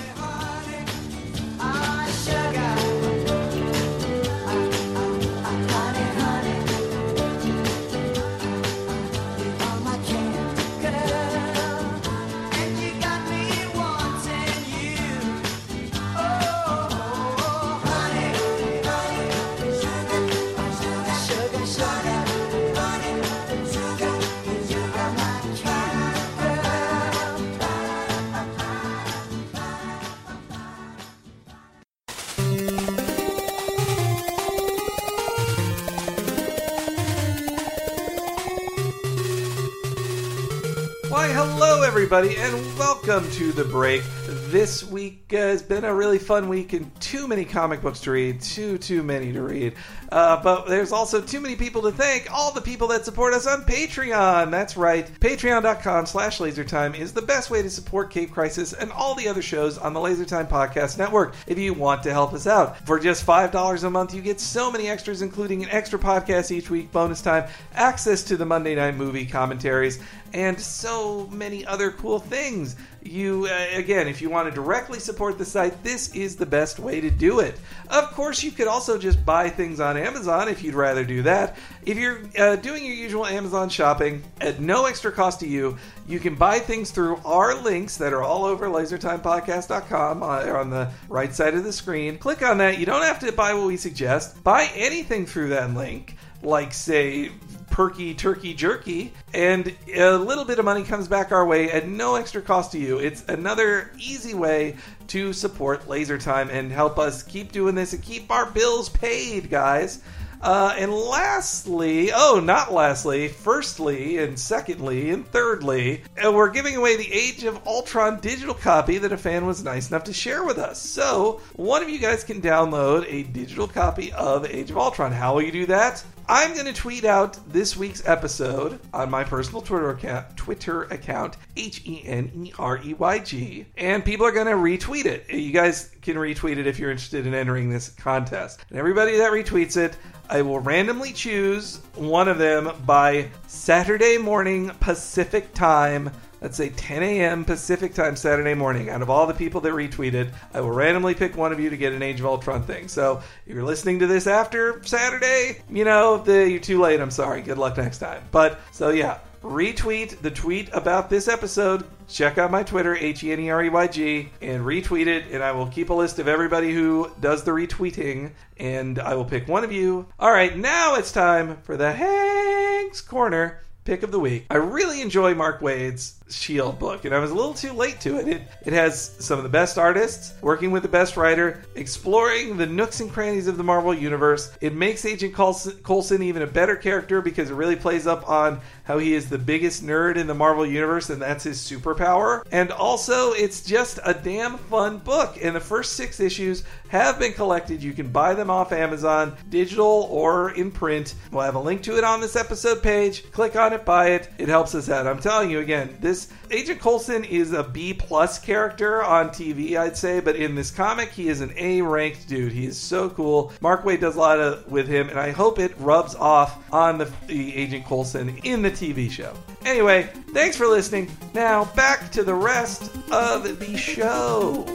Everybody, and welcome to the break. This week uh, has been a really fun week, and too many comic books to read, too, too many to read. Uh, but there's also too many people to thank. All the people that support us on Patreon. That's right. Patreon.com slash LaserTime is the best way to support Cape Crisis and all the other shows on the LaserTime Podcast Network if you want to help us out. For just $5 a month, you get so many extras, including an extra podcast each week, bonus time, access to the Monday Night Movie commentaries, and so many other cool things. You, uh, again, if you want to directly support the site, this is the best way to do it. Of course, you could also just buy things on Amazon if you'd rather do that. If you're uh, doing your usual Amazon shopping at no extra cost to you, you can buy things through our links that are all over lasertimepodcast.com uh, on the right side of the screen. Click on that. You don't have to buy what we suggest. Buy anything through that link, like, say, perky turkey jerky, and a little bit of money comes back our way at no extra cost to you. It's another easy way to support Laser Time and help us keep doing this and keep our bills paid, guys. Uh, and lastly, oh, not lastly, firstly, and secondly, and thirdly, uh, we're giving away the Age of Ultron digital copy that a fan was nice enough to share with us. So, one of you guys can download a digital copy of Age of Ultron. How will you do that? I'm going to tweet out this week's episode on my personal Twitter account, Twitter account, H E N E R E Y G, and people are going to retweet it. You guys can retweet it if you're interested in entering this contest. And everybody that retweets it, I will randomly choose one of them by Saturday morning Pacific time. Let's say 10 a.m. Pacific time Saturday morning. Out of all the people that retweeted, I will randomly pick one of you to get an Age of Ultron thing. So if you're listening to this after Saturday, you know, the, you're too late. I'm sorry. Good luck next time. But so yeah, retweet the tweet about this episode. Check out my Twitter, H E N E R E Y G, and retweet it. And I will keep a list of everybody who does the retweeting, and I will pick one of you. All right, now it's time for the Hank's Corner pick of the week. I really enjoy Mark Waid's Shield book, and I was a little too late to it. It it has some of the best artists working with the best writer, exploring the nooks and crannies of the Marvel universe. It makes Agent Coulson, even a better character because it really plays up on how he is the biggest nerd in the Marvel universe, and that's his superpower. And also, it's just a damn fun book. And the first six issues have been collected. You can buy them off Amazon, digital or in print. We'll have a link to it on this episode page. Click on it, buy it. It helps us out. I'm telling you again, this Agent Coulson is a B plus character on TV, I'd say, but in this comic, he is an A ranked dude. He is so cool. Mark Waid does a lot of, with him, and I hope it rubs off on the, the Agent Coulson in the TV show. Anyway, thanks for listening. Now back to the rest of the show.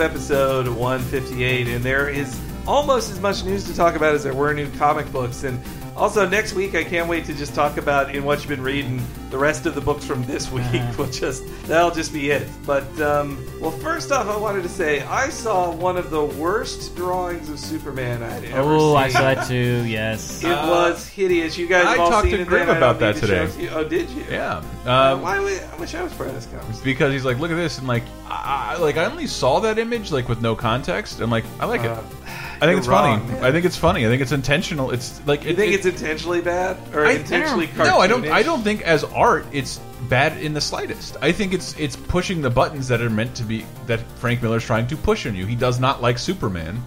Episode 158, and there is almost as much news to talk about as there were new comic books. And also, next week, I can't wait to just talk about in what you've been reading the rest of the books from this week. We'll just that'll just be it. But um, well, first off, I wanted to say I saw one of the worst drawings of Superman I'd ever Oh, seen. I saw it too. Yes. It was hideous. You guys I all talked seen to it. Grim then. I about don't that to today. show it to you. Oh, did you? Yeah. Uh, Um, why? would- I wish I was part of this conversation. because he's like, look at this, and like, I, I- like I only saw that image like with no context. I'm like, I like Uh, it. I think you're it's wrong, funny. man. I think it's funny. I think it's intentional. It's like You it, think it- it's intentionally bad or I- intentionally cartoonish? no, I don't. I don't think as art it's bad in the slightest. I think it's it's pushing the buttons that are meant to be that Frank Miller's trying to push on you. He does not like Superman,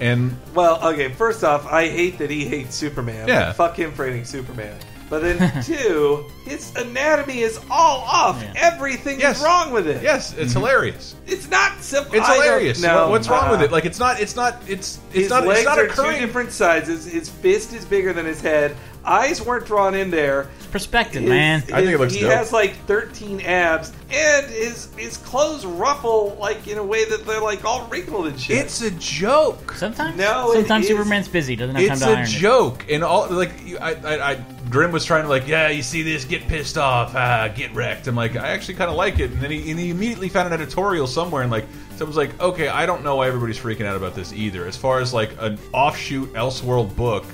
and Well, okay. First off, I hate that he hates Superman. Yeah. Like, fuck him for hating Superman. But then two, his anatomy is all off. Yeah. Everything Yes. is wrong with it. yes, it's hilarious. It's not simple. It's hilarious. No, What's wrong with uh, it? Like it's not. It's not. It's it's his not. legs It's not are occurring. two different sizes. His fist is bigger than his head. Eyes weren't drawn in there. Perspective, His- man. I think it looks he dope. has like 13 abs, and his his clothes ruffle like in a way that they're like all wrinkled and shit. It's a joke. Sometimes. No, it Sometimes is- Superman's busy. Doesn't have time It's to a iron it. joke, and all like I, I, I, Grim was trying to like, yeah, you see this, get pissed off, ah, get wrecked. I'm like, I actually kind of like it, and then he, and he immediately found an editorial somewhere, and like, someone's like, okay, I don't know why everybody's freaking out about this either. As far as like an offshoot Elseworld book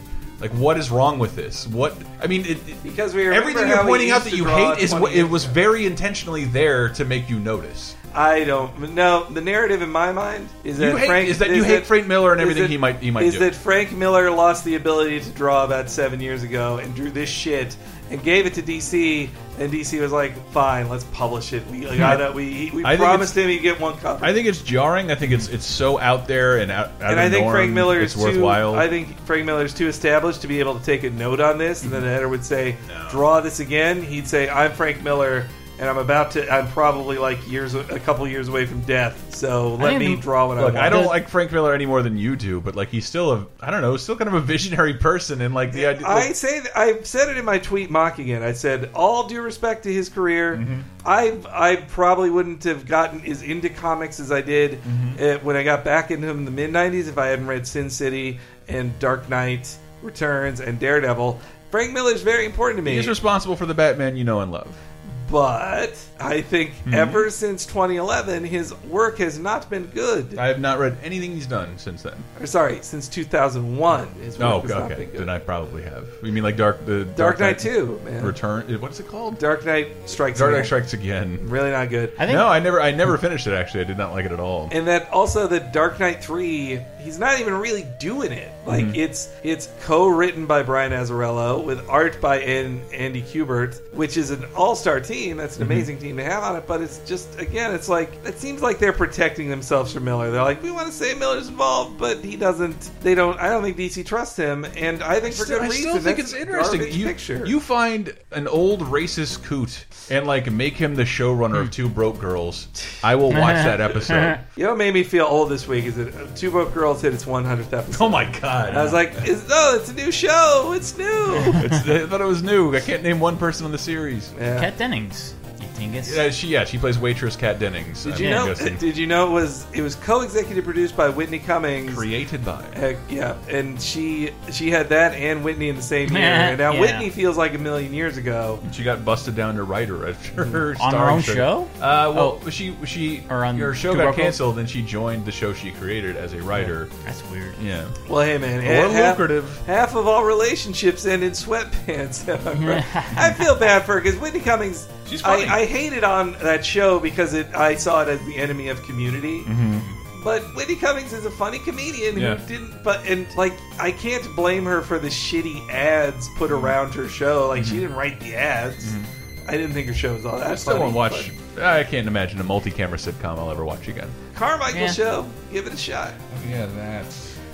Like, what is wrong with this? What I mean, it, it- Because we everything you're pointing out that you hate is what it was ago. very intentionally there to make you notice. I don't. No, the narrative in my mind is that hate- Frank is that you hate Frank Miller and everything that- he might- he might is do. that Frank Miller lost the ability to draw about seven years ago and drew this shit and gave it to DC, and DC was like, "Fine, let's publish it." We got hmm. we we I promised him he'd get one cover. I think it's jarring. I think it's it's so out there and out, out and of I think norm, Frank Miller is too. I think Frank Miller's too established to be able to take a note on this, and then the hmm. editor would say, "Draw this again." He'd say, "I'm Frank Miller." And I'm about to. I'm probably like years, a couple years away from death. So let me draw what I Look, want. I don't like Frank Miller any more than you do, but like he's still a I don't know, still kind of a visionary person and like the idea. I say that, I said it in my tweet mocking it. I said all due respect to his career, Mm-hmm. I I probably wouldn't have gotten as into comics as I did Mm-hmm. uh, when I got back into them in the mid '90s if I hadn't read Sin City and Dark Knight Returns and Daredevil. Frank Miller is very important to me, he's responsible for the Batman you know and love. But I think Mm-hmm. ever since 2011, his work has not been good. I have not read anything he's done since then. Or, sorry, since 2001, his work Oh, has not okay. been good. Then I probably have. You mean like Dark the Dark Knight 2, man. Return? What is it called? Dark Knight Strikes Dark Knight Strikes Again. Really not good. I think No, I never I never finished it actually. I did not like it at all. and that also the Dark Knight three, he's not even really doing it. Like Mm-hmm. it's it's co-written by Brian Azzarello with art by An- Andy Kubert, which is an all-star team. That's Mm-hmm. an amazing team to have on it. But it's just again, it's like it seems like they're protecting themselves from Miller. They're like, we want to say Miller's involved, but he doesn't. They don't. I don't think DC trusts him, and I think for Still- good I reason. still think That's it's interesting. You, picture. you find an old racist coot and like make him the showrunner of Two Broke Girls. I will watch that episode. You know what made me feel old this week is that uh, Two Broke Girls hit its 100th episode. Oh my god! I was like, is, "Oh, it's a new show. It's new." It's- I thought it was new. I can't name one person on the series. Yeah. Kat Dennings. You dingus. Yeah, she yeah she plays waitress Kat Dennings. Did you know? guessing. Did you know it was it was co-executive produced by Whitney Cummings? created by? Heck, yeah, and she she had that and Whitney in the same year. and now Yeah. Whitney feels like a million years ago. She got busted down to writer after her On her own show? Uh, well, Oh. she she Or on her show got Broke canceled, and she joined the show she created as a writer. That's weird. Yeah, Well, hey man, Or half, lucrative. Half of all relationships end in sweatpants. I feel bad for her because Whitney Cummings. She's funny. I, I hated on that show because it I saw it as the enemy of Community. But Whitney Cummings is a funny comedian Mm-hmm. Yeah. who didn't. But and like I can't blame her for the shitty ads put Mm-hmm. around her show. Like she didn't write the ads. I didn't think her show was all that. I still funny, won't watch. I can't imagine a multi-camera sitcom I'll ever watch again. but Carmichael Yeah. show. Give it a shot. Yeah, that.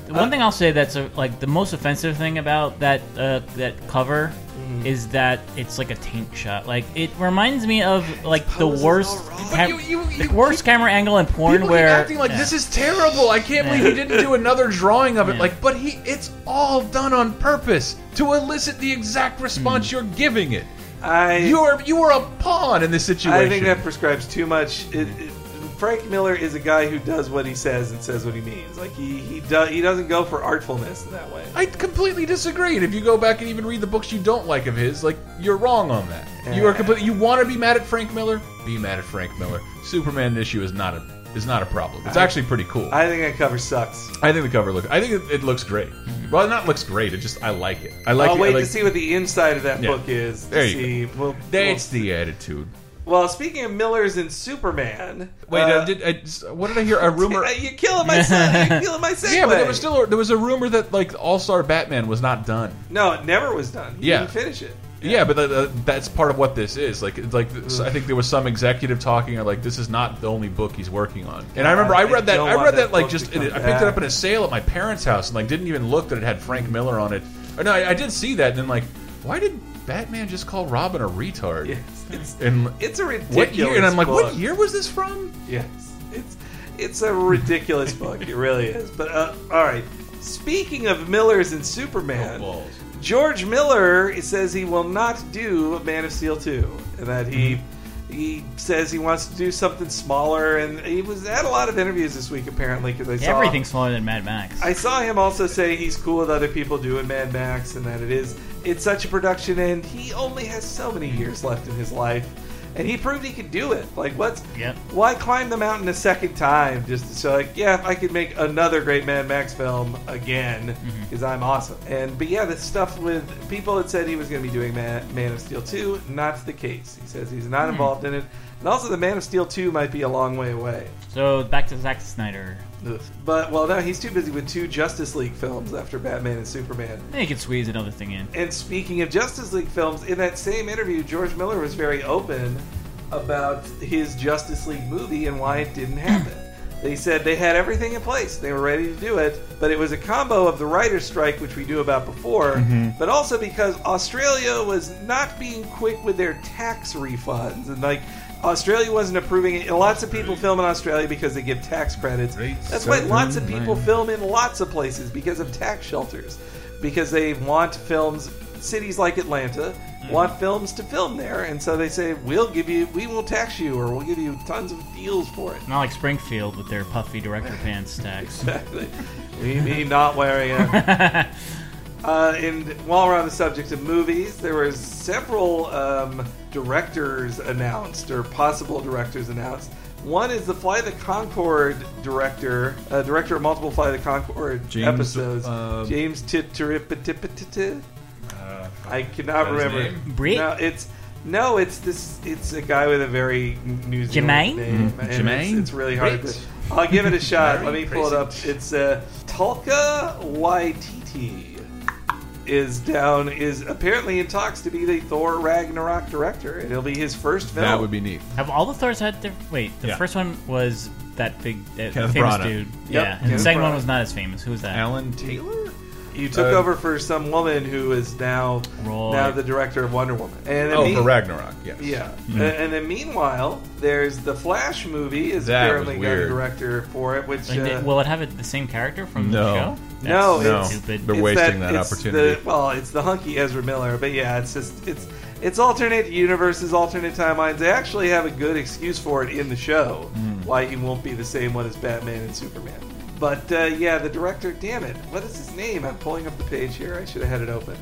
The One thing I'll say that's a, like the most offensive thing about that uh, that cover Mm-hmm. is that it's like a tank shot. Like it reminds me of like the worst, cam- But you- you- the you- worst camera angle in porn People where acting like yeah. this is terrible. I can't believe he didn't do another drawing of it. Yeah. Like, but he, it's all done on purpose to elicit the exact response you're giving it. I You're you were a pawn in this situation. I think that prescribes too much. It, it, Frank Miller is a guy who does what he says and says what he means. Like he he does he doesn't go for artfulness in that way. I completely disagree. And if you go back and even read the books you don't like of his, like you're wrong on that. You are completely. You want to be mad at Frank Miller? Be mad at Frank Miller. Superman issue is not a is not a problem. It's actually pretty cool. I, I think that cover sucks. I think the cover looks. I think it, it looks great. Well, it not looks great. It just I like it. I like. I'll it. wait I like, to see what the inside of that Yeah. book is. There you see. We'll, That's we'll, the attitude. Well, speaking of Millers and Superman. Wait, uh, uh, did I, what did I hear? A rumor. you're killing my son. You're killing my segue. yeah, but there was still a, there was a rumor that like All Star Batman was not done. no. It never was done. He Yeah. didn't finish it. Yeah, but that, uh, that's part of what this is. Like, it's like I think there was some executive talking, or like this is not the only book he's working on. And I remember I read that. I read that that like just come I picked it up in a sale at my parents' house, and like didn't even look that it had Frank Miller on it. Or no, I, I did see that, and then like, why did Batman just call Robin a retard? Yes, it's And it's a ridiculous. what year? And I'm like, book. what year was this from? Yes, it's it's a ridiculous book. It really is. But uh, all right. Speaking of Millers and Superman, Oh, George Miller says he will not do Man of Steel two, and that he he says he wants to do something smaller. And he was had a lot of interviews this week apparently because I saw everything's smaller than Mad Max. I saw him also say he's cool with other people doing Mad Max and that it is it's such a production and he only has so many years left in his life. and he proved he could do it. Like, what's Yep. why climb the mountain a second time? Just so like, yeah, if I could make another great Mad Max film again, mm-hmm. because I'm awesome. And but yeah, the stuff with people that said he was going to be doing Man, Man of Steel two, not the case. He says he's not hmm. involved in it, and also the Man of Steel two might be a long way away. So back to Zack Snyder. Ugh. But well, no, he's too busy with two Justice League films after Batman and Superman. They could squeeze another thing in. And speaking of Justice League films, in that same interview, George Miller was very open about his Justice League movie and why it didn't happen. They said they had everything in place, they were ready to do it, but it was a combo of the writer's strike, which we knew about before, but also because Australia was not being quick with their tax refunds. And like, Australia wasn't approving it. Lots of people film in Australia because they give tax credits. That's why lots of people film in lots of places because of tax shelters. Because they want films, cities like Atlanta want films to film there, and so they say, we'll give you, we will tax you, or we'll give you tons of deals for it. Not like Springfield with their puffy director pants tax. Exactly. we mean not wearing it. Uh, and while we're on the subject of movies, there was several um, directors announced, or possible directors announced. One is the Flight of the Conchords director, uh, director of multiple Flight of the Conchords James, episodes, uh, James Titiripatipatiti. Uh, I cannot Is that his remember. name? Bret? No, it's no, it's this. It's a guy with a very New Zealand Jermaine? name. Mhm. and It's, Jermaine? it's really hard Bret? to. I'll give it a shot. Let me pull it up. It's uh, Taika Waititi is down is apparently in talks to be the Thor Ragnarok director, it'll be his first film. that would be neat. Have all the Thors had their wait? The Yeah. first one was that big uh, Kenneth famous Branagh. dude. Yep, yeah, and the Kenneth second Branagh. one was not as famous. Who was that? Alan Taylor. You took Uh, over for some woman who is now Right. now the director of Wonder Woman. And Oh, me- for Ragnarok. Yes. Yeah, A- and then meanwhile, there's the Flash movie is That apparently was got a director for it, which Like, uh, will it have it, the same character from No. the show? No, That's it's- stupid. They're it's wasting that it's opportunity. The, well, it's the hunky Ezra Miller, but yeah, it's just it's it's alternate universes, alternate timelines. They actually have a good excuse for it in the show, Hmm. why he won't be the same one as Batman and Superman. But uh, yeah, the director, damn it, what is his name? I'm pulling up the page here. I should have had it open.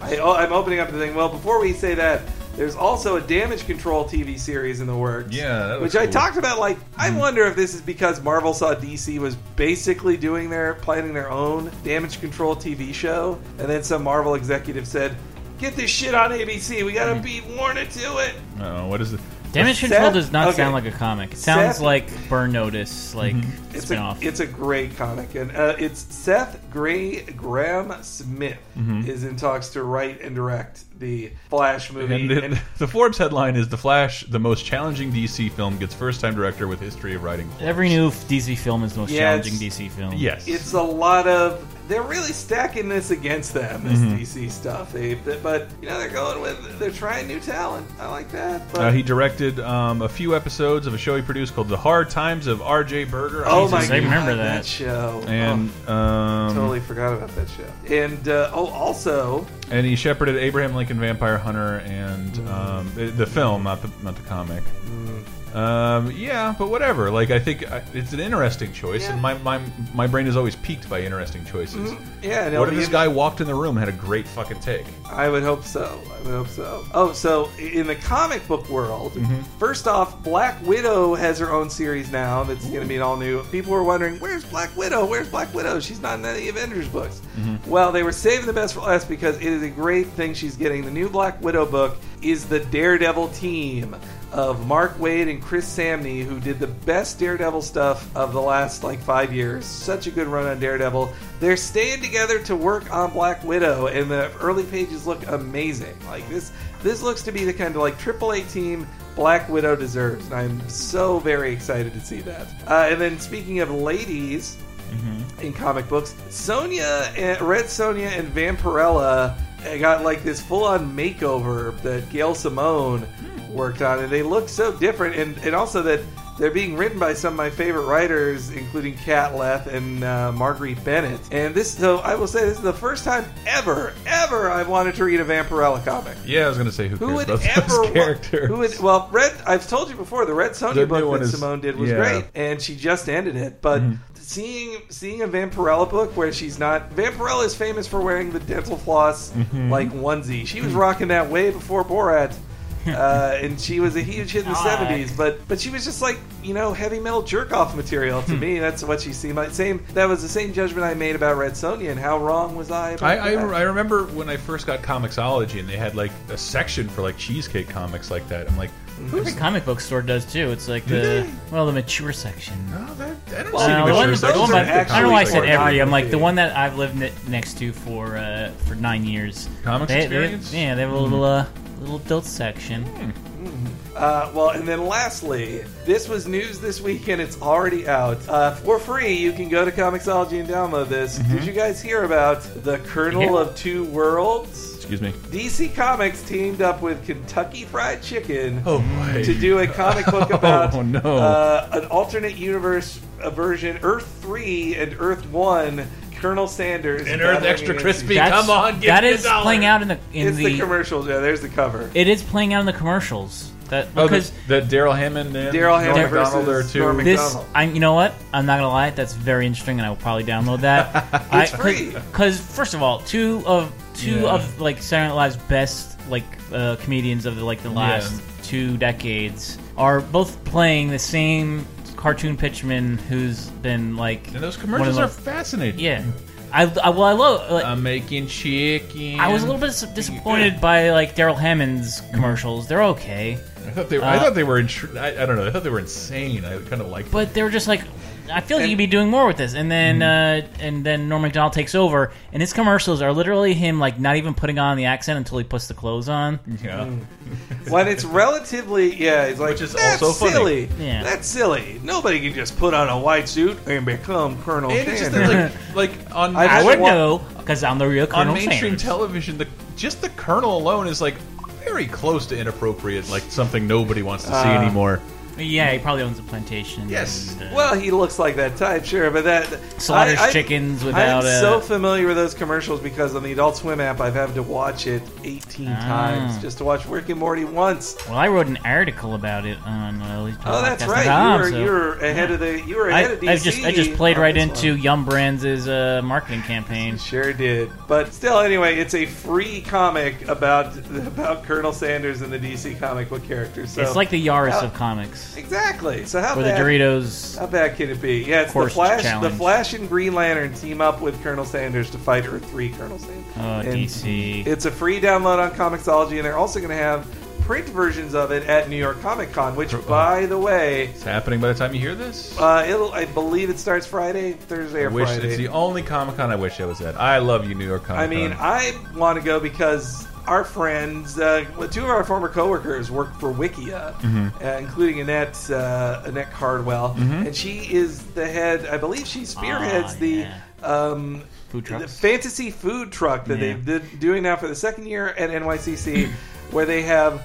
I, oh, I'm opening up the thing. Well, before we say that, there's also a Damage Control TV series in the works. Yeah, that which looks I talked about. Like, I wonder if this is because Marvel saw DC was basically doing their planning their own Damage Control TV show, and then some Marvel executive said, "Get this shit on ABC. We gotta beat Warner to it." Oh, what is it? Damage Seth- Control does not okay. sound like a comic. It sounds Seth- like Burn Notice, like It's spin-off. a it's a great comic, and uh, it's Seth Gray Graham Smith is in talks to write and direct the Flash movie. And the, and- the Forbes headline is "The Flash, the most challenging DC film, gets first-time director with history of writing." Every new DC film is the most Yeah, challenging DC film. Yes, it's a lot of they're really stacking this against them this DC stuff they, but you know they're going with they're trying new talent I like that but Uh, he directed um, a few episodes of a show he produced called "The Hard Times of R.J. Berger." oh Jesus, my I god remember that. that. show and Oh, um, totally forgot about that show and uh, oh also and he shepherded Abraham Lincoln Vampire Hunter and um, the, the film, not the not the comic. Um, yeah, but whatever. Like I think uh, it's an interesting choice, Yeah. and my, my my brain is always piqued by interesting choices. yeah and What if this guy walked in the room and had a great fucking take? I would hope so. I would hope so. Oh, so in the comic book world, Mm-hmm. first off, Black Widow has her own series now that's going to be an all new. People were wondering, where's Black Widow? Where's Black Widow? She's not in any Avengers books. Mm-hmm. Well, they were saving the best for last because it is a great thing she's getting. The new Black Widow book is the Daredevil team of Mark Waid and Chris Samnee, who did the best Daredevil stuff of the last like five years. Such a good run on Daredevil. They're staying together to work on Black Widow, and the early pages look amazing. Like this, this looks to be the kind of like AAA team Black Widow deserves, and I'm so very excited to see that. Uh, and then speaking of ladies, in comic books. Sonja, and, Red Sonja, and Vampirella uh, got like this full-on makeover that Gail Simone worked on, and they look so different. And, and also that they're being written by some of my favorite writers, including Kate Leth and uh, Marguerite Bennett. And this, so I will say, this is the first time ever, ever I've wanted to read a Vampirella comic. Yeah, I was gonna say who, Who would ever wa- Who would, well, Red. I've told you before. The Red Sonja The book that is- Simone did was yeah. great, and she just ended it. But seeing seeing a Vampirella book where she's not Vampirella is famous for wearing the dental floss Mm-hmm. like onesie. She was rocking that way before Borat. Uh, and she was a huge hit in the God. '70s. But but she was just like you know heavy metal jerk off material to me. That's what she seemed like. Same that was the same judgment I made about Red Sonja. And how wrong was I? About I, I, that? I remember when I first got Comixology and they had like a section for like cheesecake comics like that. I'm like, Every comic book store does too. It's like Do the they? well, the mature section. no, that, I don't Well, see the one, the one by- I don't know why I said every. I'm like the one that I've lived ne- next to for uh, for nine years. Comics They- they- experience? yeah, they have a little uh, little adult section. Uh, well, and then lastly, this was news this week and it's already out. Uh, for free, you can go to Comixology and download this. Mm-hmm. Did you guys hear about the Colonel Yeah. of Two Worlds? Excuse me. DC Comics teamed up with Kentucky Fried Chicken Oh boy. to do a comic book about Oh, no. uh, an alternate universe uh, version, Earth 3 and Earth 1, Colonel Sanders. And Earth battling Extra against Crispy. each- Come on, give that me a is dollar. playing out in the in It's the, the. commercials. Yeah, there's the cover. it is playing out in the commercials. That Oh, because the, the Darrell Hammond and Darrell Hammond Norm Macdonald versus are too. Norm this, Macdonald. I'm. You know what? I'm not gonna lie. That's very interesting, and I will probably download that. It's free. Because first of all, two of two Yeah. of like Saturday Night Live's best like uh, comedians of the, like the last two decades are both playing the same cartoon pitchman who's been like and those commercials the- are fascinating. yeah. I, I well I love like, I'm making chicken. I was a little bit disappointed by like Darrell Hammond's commercials. They're okay. I thought they. Were, I Uh, thought they were. I, I don't know. I thought they were insane. I kind of like. but they were just like I feel like And- you'd be doing more with this, and then Mm-hmm. uh, and then Norm Macdonald takes over, and his commercials are literally him like not even putting on the accent until he puts the clothes on. yeah. when it's relatively yeah it's like Which is that's also funny." silly Yeah. that's silly nobody can just put on a white suit and become colonel And it's just that, like, like on I I would want- know because I'm the real Colonel. on mainstream Sanders. television, the just the Colonel alone is like very close to inappropriate, like something nobody wants to see Uh, anymore. Yeah, he probably owns a plantation. Yes. and, uh, well he looks like that type sure but that slaughters I- I- chickens without I'm so familiar with those commercials because on the Adult Swim app I've had to watch it 18 Ah. times just to watch Rick and Morty once. Well, I wrote an article about it on. Uh, Oh, that's Podcast.com, right. You were so- you were ahead of the you were I, ahead of DC. I just I just played on right this into one. Yum Brands' uh, marketing campaign. Sure did, but still, anyway, it's a free comic about about Colonel Sanders and the DC comic book characters. So it's like the Yaris how- of comics, exactly. So how or the bad? Doritos. How bad can it be? Yeah, it's the Flash. challenge. The Flash and Green Lantern team up with Colonel Sanders to fight Earth Three Colonel Sanders. Oh, And DC. It's a free download on Comixology, and they're also going to have print versions of it at New York Comic Con. Which, by the way, It's happening by the time you hear this. uh, it'll I believe it starts Friday, Thursday, I or wish Friday. it's the only Comic Con I wish I was at. I love you, New York Comic Con. I mean, I want to go because our friends, uh, two of our former coworkers, work for Wikia, Mm-hmm. uh, including Annette uh, Annette Cardwell, and she is the head. I believe she spearheads Ah, the. yeah. Um, Food the fantasy food truck that Yeah. they've been doing now for the second year at NYCC, where they have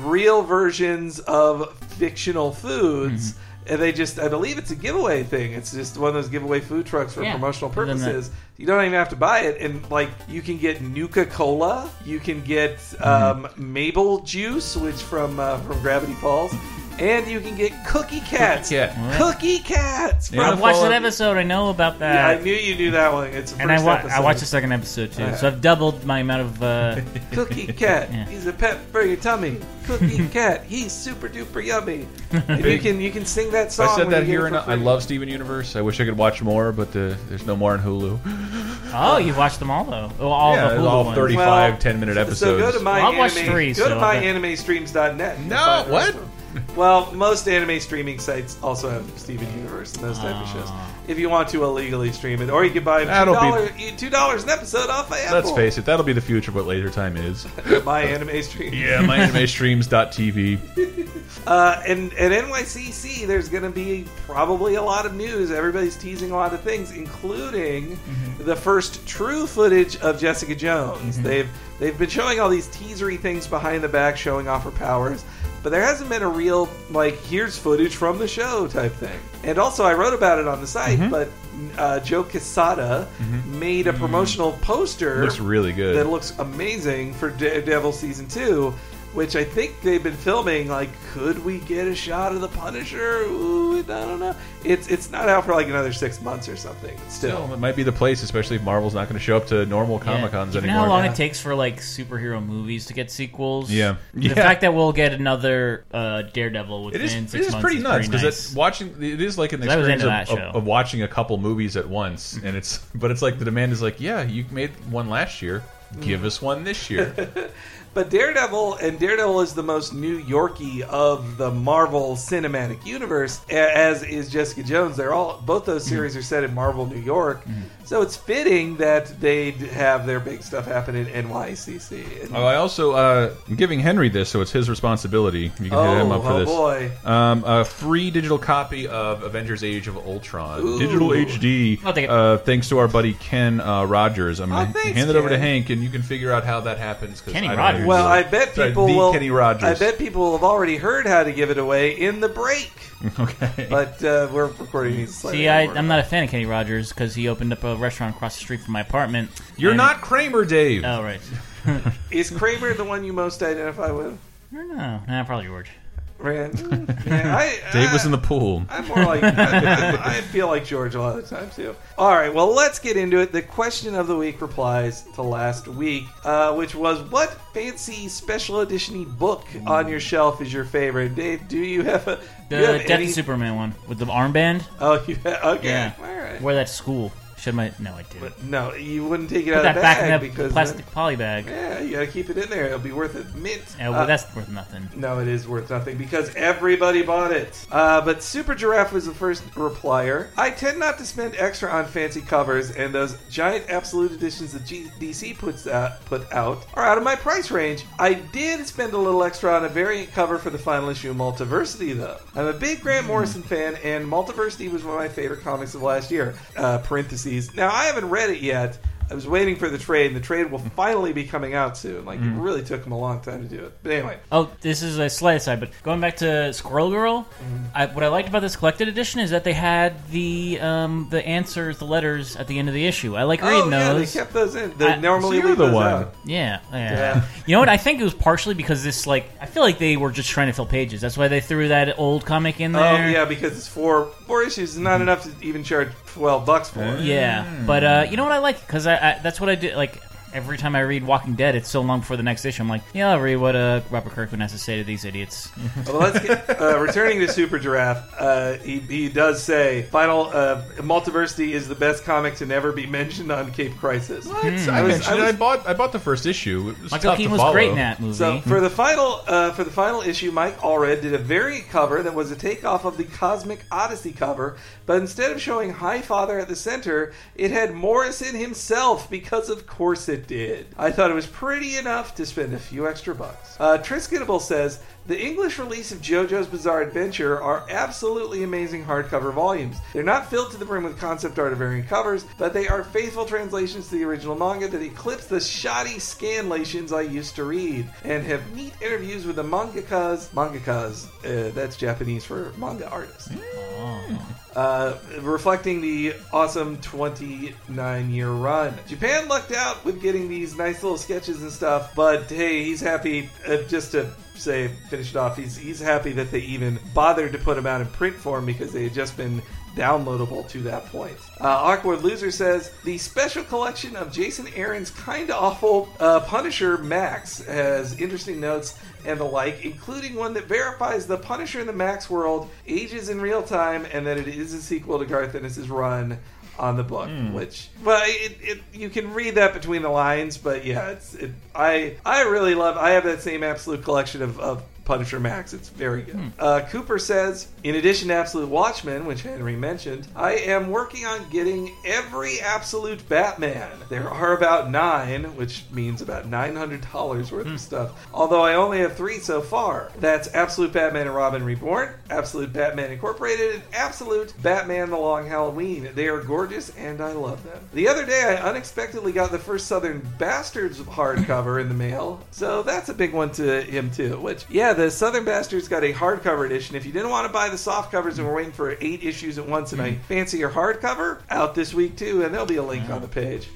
real versions of fictional foods. Mm-hmm. And they just, I believe it's a giveaway thing. It's just one of those giveaway food trucks for Yeah. promotional And then the- purposes. You don't even have to buy it, and like you can get Nuka Cola, you can get Mm-hmm. um, Mabel juice, which from uh, from Gravity Falls, and you can get Cookie Cats. Cat. Cookie Cats. Yeah. I from- watched that episode. I know about that. Yeah, I knew you knew that one. It's the and I, first wa- episode. I watched the second episode too, so I've doubled my amount of. Uh, Cookie Cat. Yeah. He's a pet for your tummy. Cookie Cat. He's super duper yummy. And you can you can sing that song. I said that here, it and I love Steven Universe. I wish I could watch more, but the, there's no more on Hulu. oh, you watched them all though. Oh, all yeah, the Hulu all 35 Well, 10 minute episodes. So episodes. go to my Well, I've watched anime, three, go so to myanimeStreams.net. No, find the what? Of them. Well, most anime streaming sites also have Steven Universe and those type of shows. Ah. If you want to illegally stream it, or you can buy two That'll be- dollars two dollars an episode off of Apple. Let's face it, that'll be the future of what Laser Time is. my anime stream. Yeah, my animestreams.tv. Uh, and at NYCC, there's going to be probably a lot of news. Everybody's teasing a lot of things, including the first true footage of Jessica Jones. They've they've been showing all these teasery things behind the back, showing off her powers, but there hasn't been a real like here's footage from the show type thing. And also, I wrote about it on the site, mm-hmm. but uh, Joe Quesada mm-hmm. made a mm. promotional poster Looks really good. that looks amazing for Daredevil season two, which I think they've been filming. Like, could we get a shot of the Punisher? Ooh, I don't know. It's it's not out for like another six months or something. Still, Still, it might be the place, especially if Marvel's not going to show up to normal Comic Cons You know anymore. how long Yeah. it takes for like superhero movies to get sequels? Yeah. The Yeah. fact that we'll get another uh, Daredevil It is, within it six is months pretty is nuts because nice. watching it is like an experience of, of, of watching a couple movies at once, and it's but it's like the demand is like, yeah, you made one last year, give us one this year. But Daredevil and Daredevil is the most New Yorky of the Marvel Cinematic Universe, as is Jessica Jones. They're all both those series are set in Marvel New York, mm-hmm. So it's fitting that they'd have their big stuff happen in NYCC. Oh, I also uh, I'm giving Henry this, so it's his responsibility. You can hit him up for oh this. boy! Um, a free digital copy of Avengers: Age of Ultron, Ooh. digital HD. I'll take it. Uh, thanks to our buddy Ken uh, Rogers. I'm Oh, gonna thanks, hand it over to Hank, and you can figure out how that happens. Kenny I Rogers. Well, I bet people the will. Kenny Rogers. I bet people have already heard how to give it away in the break. okay. But uh, we're recording these. slightly See, I, before. I'm not a fan of Kenny Rogers because he opened up a restaurant across the street from my apartment. You're and- not Kramer, Dave. Oh, right. Is Kramer the one you most identify with? I don't know. Nah, probably George. Rand? Yeah, I, Dave was uh, in the pool. I'm more like I, I, I feel like George a lot of the time too. All right, well let's get into it. The question of the week replies to last week, uh, which was what fancy special edition book on your shelf is your favorite? Dave, do you have a do The have Death any- of Superman one with the armband. Oh, you have, okay, Yeah. all right. Wear that to school. Should my no, I didn't. No, you wouldn't take it Put out that of the back bag in that because plastic then- poly bag. yeah, you gotta keep it in there. It'll be worth a mint. Yeah, well, Uh, that's worth nothing. No, it is worth nothing because everybody bought it. Uh, but Super Giraffe was the first replier. I tend not to spend extra on fancy covers, and those giant absolute editions that G- DC puts out, put out are out of my price range. I did spend a little extra on a variant cover for the final issue of Multiversity, though. I'm a big Grant Morrison fan, and Multiversity was one of my favorite comics of last year. Uh, parentheses. Now, I haven't read it yet. I was waiting for the trade, and the trade will finally be coming out soon. Like, it really took them a long time to do it. But anyway. Oh, this is a slight aside, but going back to Squirrel Girl, Mm-hmm. I, what I liked about this collected edition is that they had the um, the answers, the letters at the end of the issue. I like reading oh, yeah, those. they kept those in. They I- normally So you're leave the those one. out. Yeah, yeah. Yeah. You know what? I think it was partially because this, like, I feel like they were just trying to fill pages. That's why they threw that old comic in there. Oh there. yeah, because it's four four issues is not enough to even charge twelve bucks for. it. Yeah, but uh, you know what I like because I, I that's what I do. Like every time I read Walking Dead, it's so long before the next issue. I'm like, yeah, I'll read what uh, Robert Kirkman has to say to these idiots. Well, let's get uh, returning to Super Giraffe. Uh, he he does say final uh, Multiversity is the best comic to never be mentioned on Cape Crisis. What? I, was- mentioned I it. I bought I bought the first issue. It was Michael tough Keaton to was follow. great in that movie. So for the final uh, for the final issue, Mike Allred did a variant cover that was a takeoff of the Cosmic Odyssey cover, but instead of showing High Father at the center, it had Morrison himself because of course it did. I thought it was pretty enough to spend a few extra bucks. Uh, Triskidable says. The English release of JoJo's Bizarre Adventure are absolutely amazing hardcover volumes. They're not filled to the brim with concept art of variant covers, but they are faithful translations to the original manga that eclipse the shoddy scanlations I used to read, and have neat interviews with the mangakas. Mangakas, uh, that's Japanese for manga artists. Uh, reflecting the awesome 29 year run. Japan lucked out with getting these nice little sketches and stuff, but hey, he's happy uh, just to say, finish it off, he's, he's happy that they even bothered to put them out in print form because they had just been downloadable to that point. Uh, Awkward Loser says the special collection of Jason Aaron's kinda awful uh, Punisher Max has interesting notes and the like, including one that verifies the Punisher in the Max world ages in real time and that it is a sequel to Garth Ennis's run on the book. Which, well, it, it you can read that between the lines, but yeah, it's it, I I really love. I have that same absolute collection of. of Punisher Max. It's very good. Uh, Cooper says, in addition to Absolute Watchmen, which Henry mentioned, I am working on getting every Absolute Batman. There are about nine, which means about $900 worth of stuff. Although I only have three so far. That's Absolute Batman and Robin Reborn, Absolute Batman Incorporated, and Absolute Batman The Long Halloween. They are gorgeous and I love them. The other day, I unexpectedly got the first Southern Bastards hardcover in the mail, so that's a big one to him too. Which, yeah, the Southern Bastards got a hardcover edition. If you didn't want to buy the soft covers and were waiting for eight issues at once and I mm-hmm. fancy your hardcover, out this week too, and there'll be a link on the page.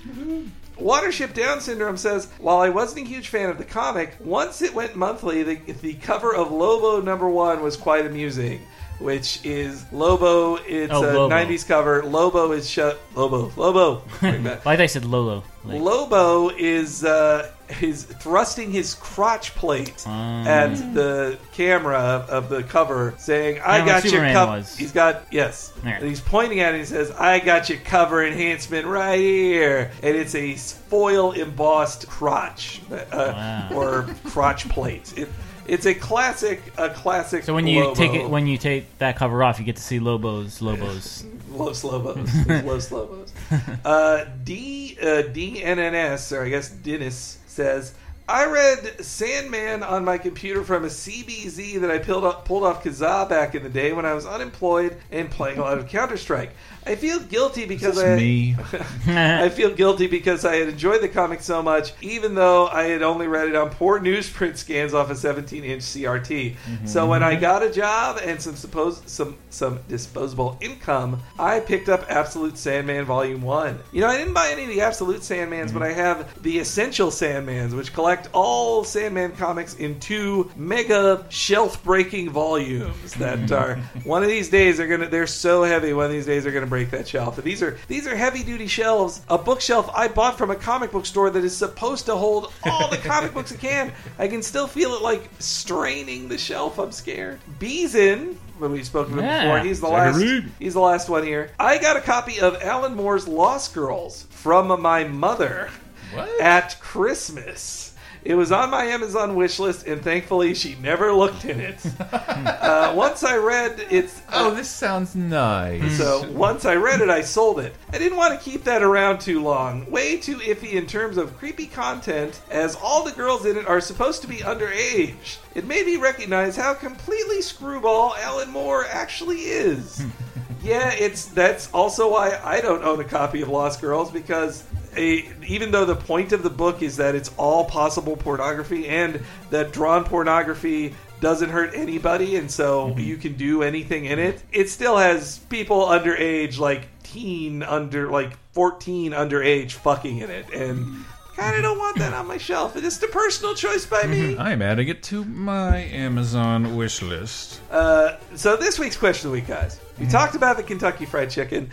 Watership Down Syndrome says, while I wasn't a huge fan of the comic, once it went monthly, the, the cover of Lobo number one was quite amusing. Which is Lobo? It's Oh, a Lobo. '90s cover. Lobo is shut. Lobo, Lobo. Back. Like I said, Lolo. Like, Lobo is uh, is thrusting his crotch plate Um. at the camera of, the cover, saying, "I got your cover." He's got yes, and he's pointing at it. and He says, "I got your cover enhancement right here," and it's a foil embossed crotch uh, Wow. or crotch plate. It, it's a classic, a classic. so when you Lobo. take it, when you take that cover off, you get to see Lobos. Lobos. Los Lobos. Los Lobos. Uh, D uh, DNNS, or I guess Dennis says, I read Sandman on my computer from a CBZ that I pulled up, pulled off Kazaa back in the day when I was unemployed and playing a lot of Counter Strike. I feel guilty because It's I me. I feel guilty because I had enjoyed the comic so much, even though I had only read it on poor newsprint scans off a 17-inch CRT. So mm-hmm. when I got a job and some suppose some some disposable income, I picked up Absolute Sandman Volume One. You know, I didn't buy any of the Absolute Sandmans, but mm-hmm. I have the Essential Sandmans, which collect all Sandman comics in two mega shelf-breaking volumes. That mm-hmm. are one of these days they're gonna they're so heavy. One of these days they're gonna break that shelf. And these are these are heavy duty shelves. A bookshelf I bought from a comic book store that is supposed to hold all the comic books it can. I can still feel it like straining the shelf. I'm scared. Beeson, when we've spoken of him Yeah. before, he's the last. He's the last one here. I got a copy of Alan Moore's Lost Girls from my mother What? at Christmas. It was on my Amazon wish list, and thankfully she never looked in it. uh, once I read it's Oh, this sounds nice. so once I read it, I sold it. I didn't want to keep that around too long. Way too iffy in terms of creepy content, as all the girls in it are supposed to be underage. It made me recognize how completely screwball Alan Moore actually is. yeah, it's that's also why I don't own a copy of Lost Girls because a, even though the point of the book is that it's all possible pornography and that drawn pornography doesn't hurt anybody and so mm-hmm. you can do anything in it it still has people underage like teen under like 14 underage fucking in it. And mm-hmm. Of don't want that on my shelf it's just a personal choice by me I'm adding it to my Amazon wish list. uh, so this week's question of the week, guys. We talked about the Kentucky Fried Chicken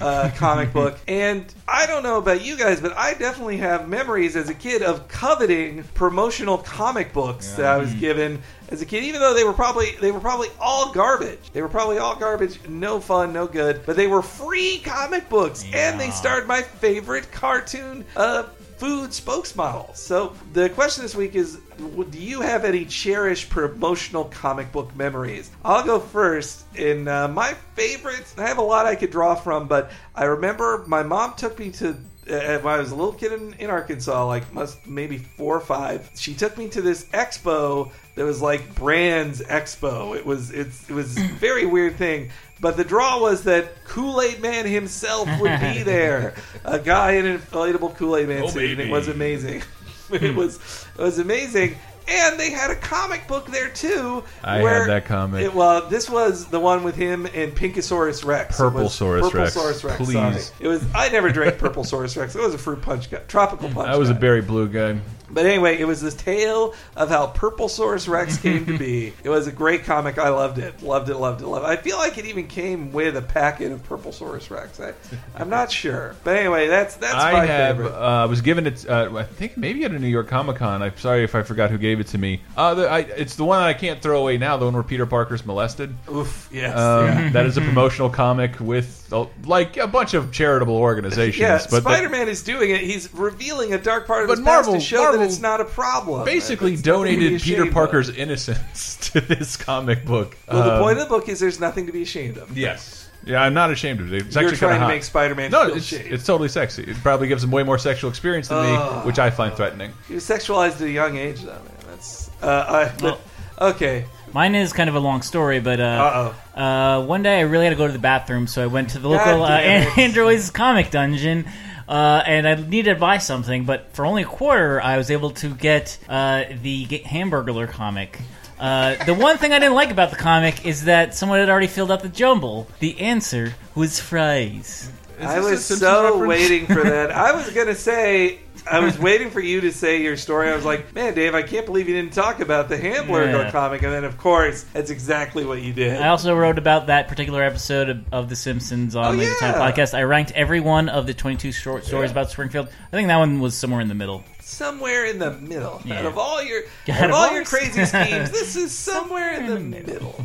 uh, comic book, and I don't know about you guys, but I definitely have memories as a kid of coveting promotional comic books that I was given as a kid. Even though they were probably they were probably all garbage. They were probably all garbage, no fun, no good. But they were free comic books, and they starred my favorite cartoon. Uh, food spokesmodel. So the question this week is: Do you have any cherished promotional comic book memories? I'll go first. In uh, my favorites, I have a lot I could draw from, but I remember my mom took me to. Uh, when I was a little kid in, in Arkansas, like must maybe four or five, she took me to this expo that was like Brands Expo. It was it's it was very weird thing. But the draw was that Kool Aid Man himself would be there, a guy in an inflatable Kool Aid Man Oh, suit, and it was amazing. it hmm. was it was amazing. And they had a comic book there too. I had that comic. It, well, this was the one with him and Pinkosaurus Rex. It was Purplesaurus Rex. Purplesaurus Rex. Please. Sorry. It was. I never drank Purplesaurus Rex. It was a fruit punch guy, tropical hmm. punch. I was a berry blue guy. But anyway, it was this tale of how Purplesaurus Rex came to be. It was a great comic. I loved it. Loved it, loved it, loved it. I feel like it even came with a packet of Purplesaurus Rex. I, I'm not sure. But anyway, that's that's I my have. favorite. Uh, was given it. Uh, I think maybe at a New York Comic Con. I'm sorry if I forgot who gave it to me. Uh, the, I, it's the one that I can't throw away now. The one where Peter Parker's molested. Oof, yes. Um, yeah. That is a promotional comic with uh, like a bunch of charitable organizations. Yeah, but Spider-Man is doing it. He's revealing a dark part of But his Marvel- past to show Marvel that it's not a problem. basically It's nothing to be donated Peter ashamed of. Parker's innocence to this comic book. Well, the Um, point of the book is there's nothing to be ashamed of. Yes. Yeah, I'm not ashamed of it. It's You're actually trying to of make Spider-Man No, feel it's, shame. it's totally sexy. It probably gives him way more sexual experience than me, which I find threatening. He was sexualized at a young age, though. Man, that's uh, I, but, okay. Mine is kind of a long story, but uh, Uh-oh. uh, one day I really had to go to the bathroom, so I went to the local uh. Android's comic dungeon. Uh, and I needed to buy something, but for only a quarter, I was able to get uh, the Ga- Hamburglar comic. Uh, the one thing I didn't like about the comic is that someone had already filled out the jumble. The answer was fries. I was so reference? waiting for that. I was gonna say. I was waiting for you to say your story. I was like, "Man, Dave, I can't believe you didn't talk about the Handler Yeah. comic." And then, of course, that's exactly what you did. I also wrote about that particular episode of, of The Simpsons on Oh, Laser Time. Podcast. I ranked every one of the 22 short stories Yeah. about Springfield. I think that one was somewhere in the middle. somewhere in the middle. Yeah. Out of all your, Out of all your your- crazy schemes, this is somewhere in the middle.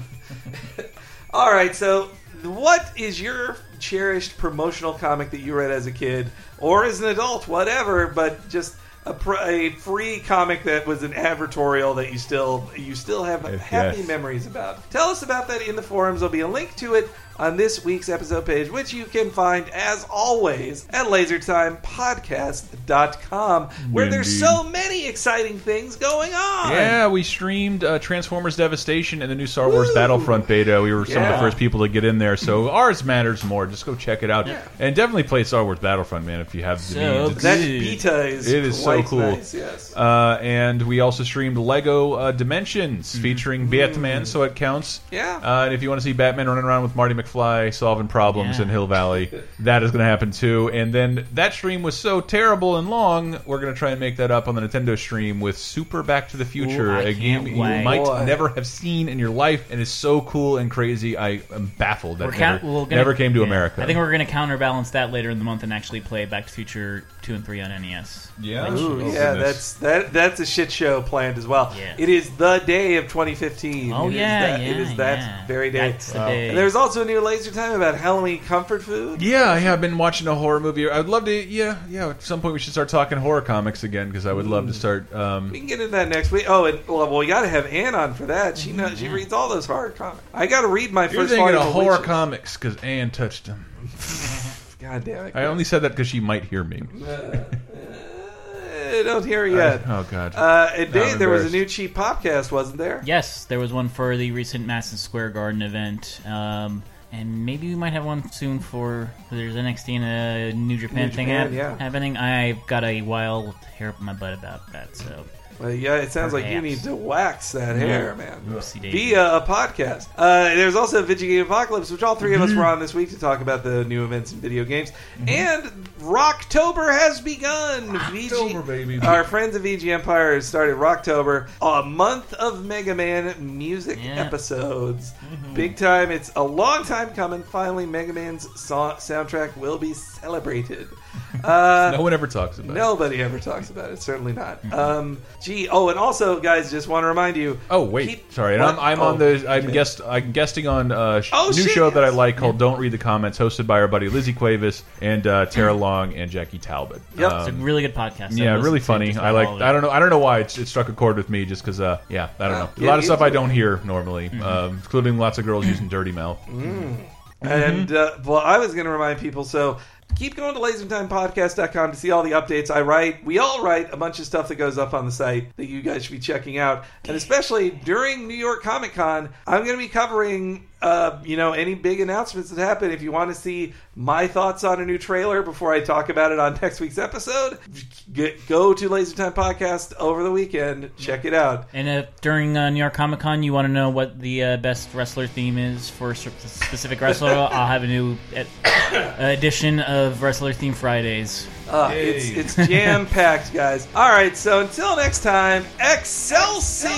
all right, so what is your cherished promotional comic that you read as a kid or as an adult, whatever, but just a, pr- a free comic that was an advertorial that you still you still have Yes, happy yes. memories about? Tell us about that in the forums. There'll be a link to it on this week's episode page, which you can find as always at lasertimepodcast.com, where there's so many exciting things going on. Yeah, we streamed uh, Transformers Devastation and the new Star Wars Woo! Battlefront beta. We were some of the first people to get in there, so ours matters more. Just go check it out, Yeah. and definitely play Star Wars Battlefront, man. If you have the So means, It's- That beta is It is so quite cool. nice, yes. Uh, and we also streamed Lego uh, Dimensions featuring Batman, so it counts. Yeah. Uh, and if you want to see Batman running around with Marty McFly solving problems Yeah. in Hill Valley, that is going to happen too. And then that stream was so terrible and long, we're going to try and make that up on the Nintendo stream with Super Back to the Future, Ooh, I a game can't you might Boy. never have seen in your life, and is so cool and crazy. I am baffled that it never, gonna- never came to yeah. America. I think we're going to counterbalance that later in the month and actually play Back to the Future 2 and 3 on NES. yeah, Ooh, Oh, yeah, goodness. that's that. That's a shit show planned as well. Yeah. It is the day of 2015. Oh, It is yeah, that, yeah. It is that yeah. very day. That's the day. And there's also a new laser time about Halloween comfort food. Yeah, yeah, I've been watching a horror movie. I'd love to. Yeah, yeah. At some point, we should start talking horror comics again because I would love to start. Um, We can get into that next week. Oh, and well, well we got to have Ann on for that. She knows, Mm-hmm. she reads all those horror comics. I got to read my you're first thinking volume of of horror Witches. comics because Anne touched them. God damn it! I only said that because she might hear me. I don't hear it yet. oh God. Uh, and Now Dave, I'm there was a new cheap podcast, wasn't there? Yes, there was one for the recent Madison Square Garden event. Um, and maybe we might have one soon for there's an NXT and a New Japan New thing Japan, hap- yeah. happening. I've got a wild hair up my butt about that, so Well, yeah, it sounds like you need to wax that hair, man. Oopsie. Via a podcast. Uh, there's also Video Game Apocalypse, which all 3 of us Mm-hmm. were on this week to talk about the new events in video games. And Rocktober has begun. Rocktober, baby. Our friends at VG Empire has started Rocktober, a month of Mega Man music Yeah. episodes. Big time. It's a long time coming. Finally, Mega Man's so- soundtrack will be celebrated. Uh, no one ever talks about. it. Nobody ever talks about it. Certainly not. Um, gee. Oh, and also, guys, just want to remind you. Oh wait, keep- sorry. And I'm, I'm Oh, on the. I'm okay. guest. I'm guesting on a sh Oh, new shit, show that I like called "Don't Read the Comments," hosted by our buddy Lizzie Cuevas and uh, Tara Long and Jackie Talbot. Yep. it's a Um, really good podcast. Yeah, really funny. I like. all of it. I don't know. I don't know why it, it struck a chord with me. Just because. Uh, yeah, I don't Yeah, know. get a lot of stuff I don't hear normally, um, including lots of girls using dirty mouth. And uh, well, I was going to remind people. So keep going to lasertimepodcast.com to see all the updates I write. We all write a bunch of stuff that goes up on the site that you guys should be checking out. And especially during New York Comic Con, I'm going to be covering. Uh, you know, any big announcements that happen. If you want to see my thoughts on a new trailer before I talk about it on next week's episode, get, go to Laser Time Podcast over the weekend. Check it out. And if during uh, New York Comic Con you want to know what the uh, best wrestler theme is for a specific wrestler, I'll have a new ed- edition of Wrestler Theme Fridays. Uh, it's it's jam packed, guys. All right, so until next time, Excelsior!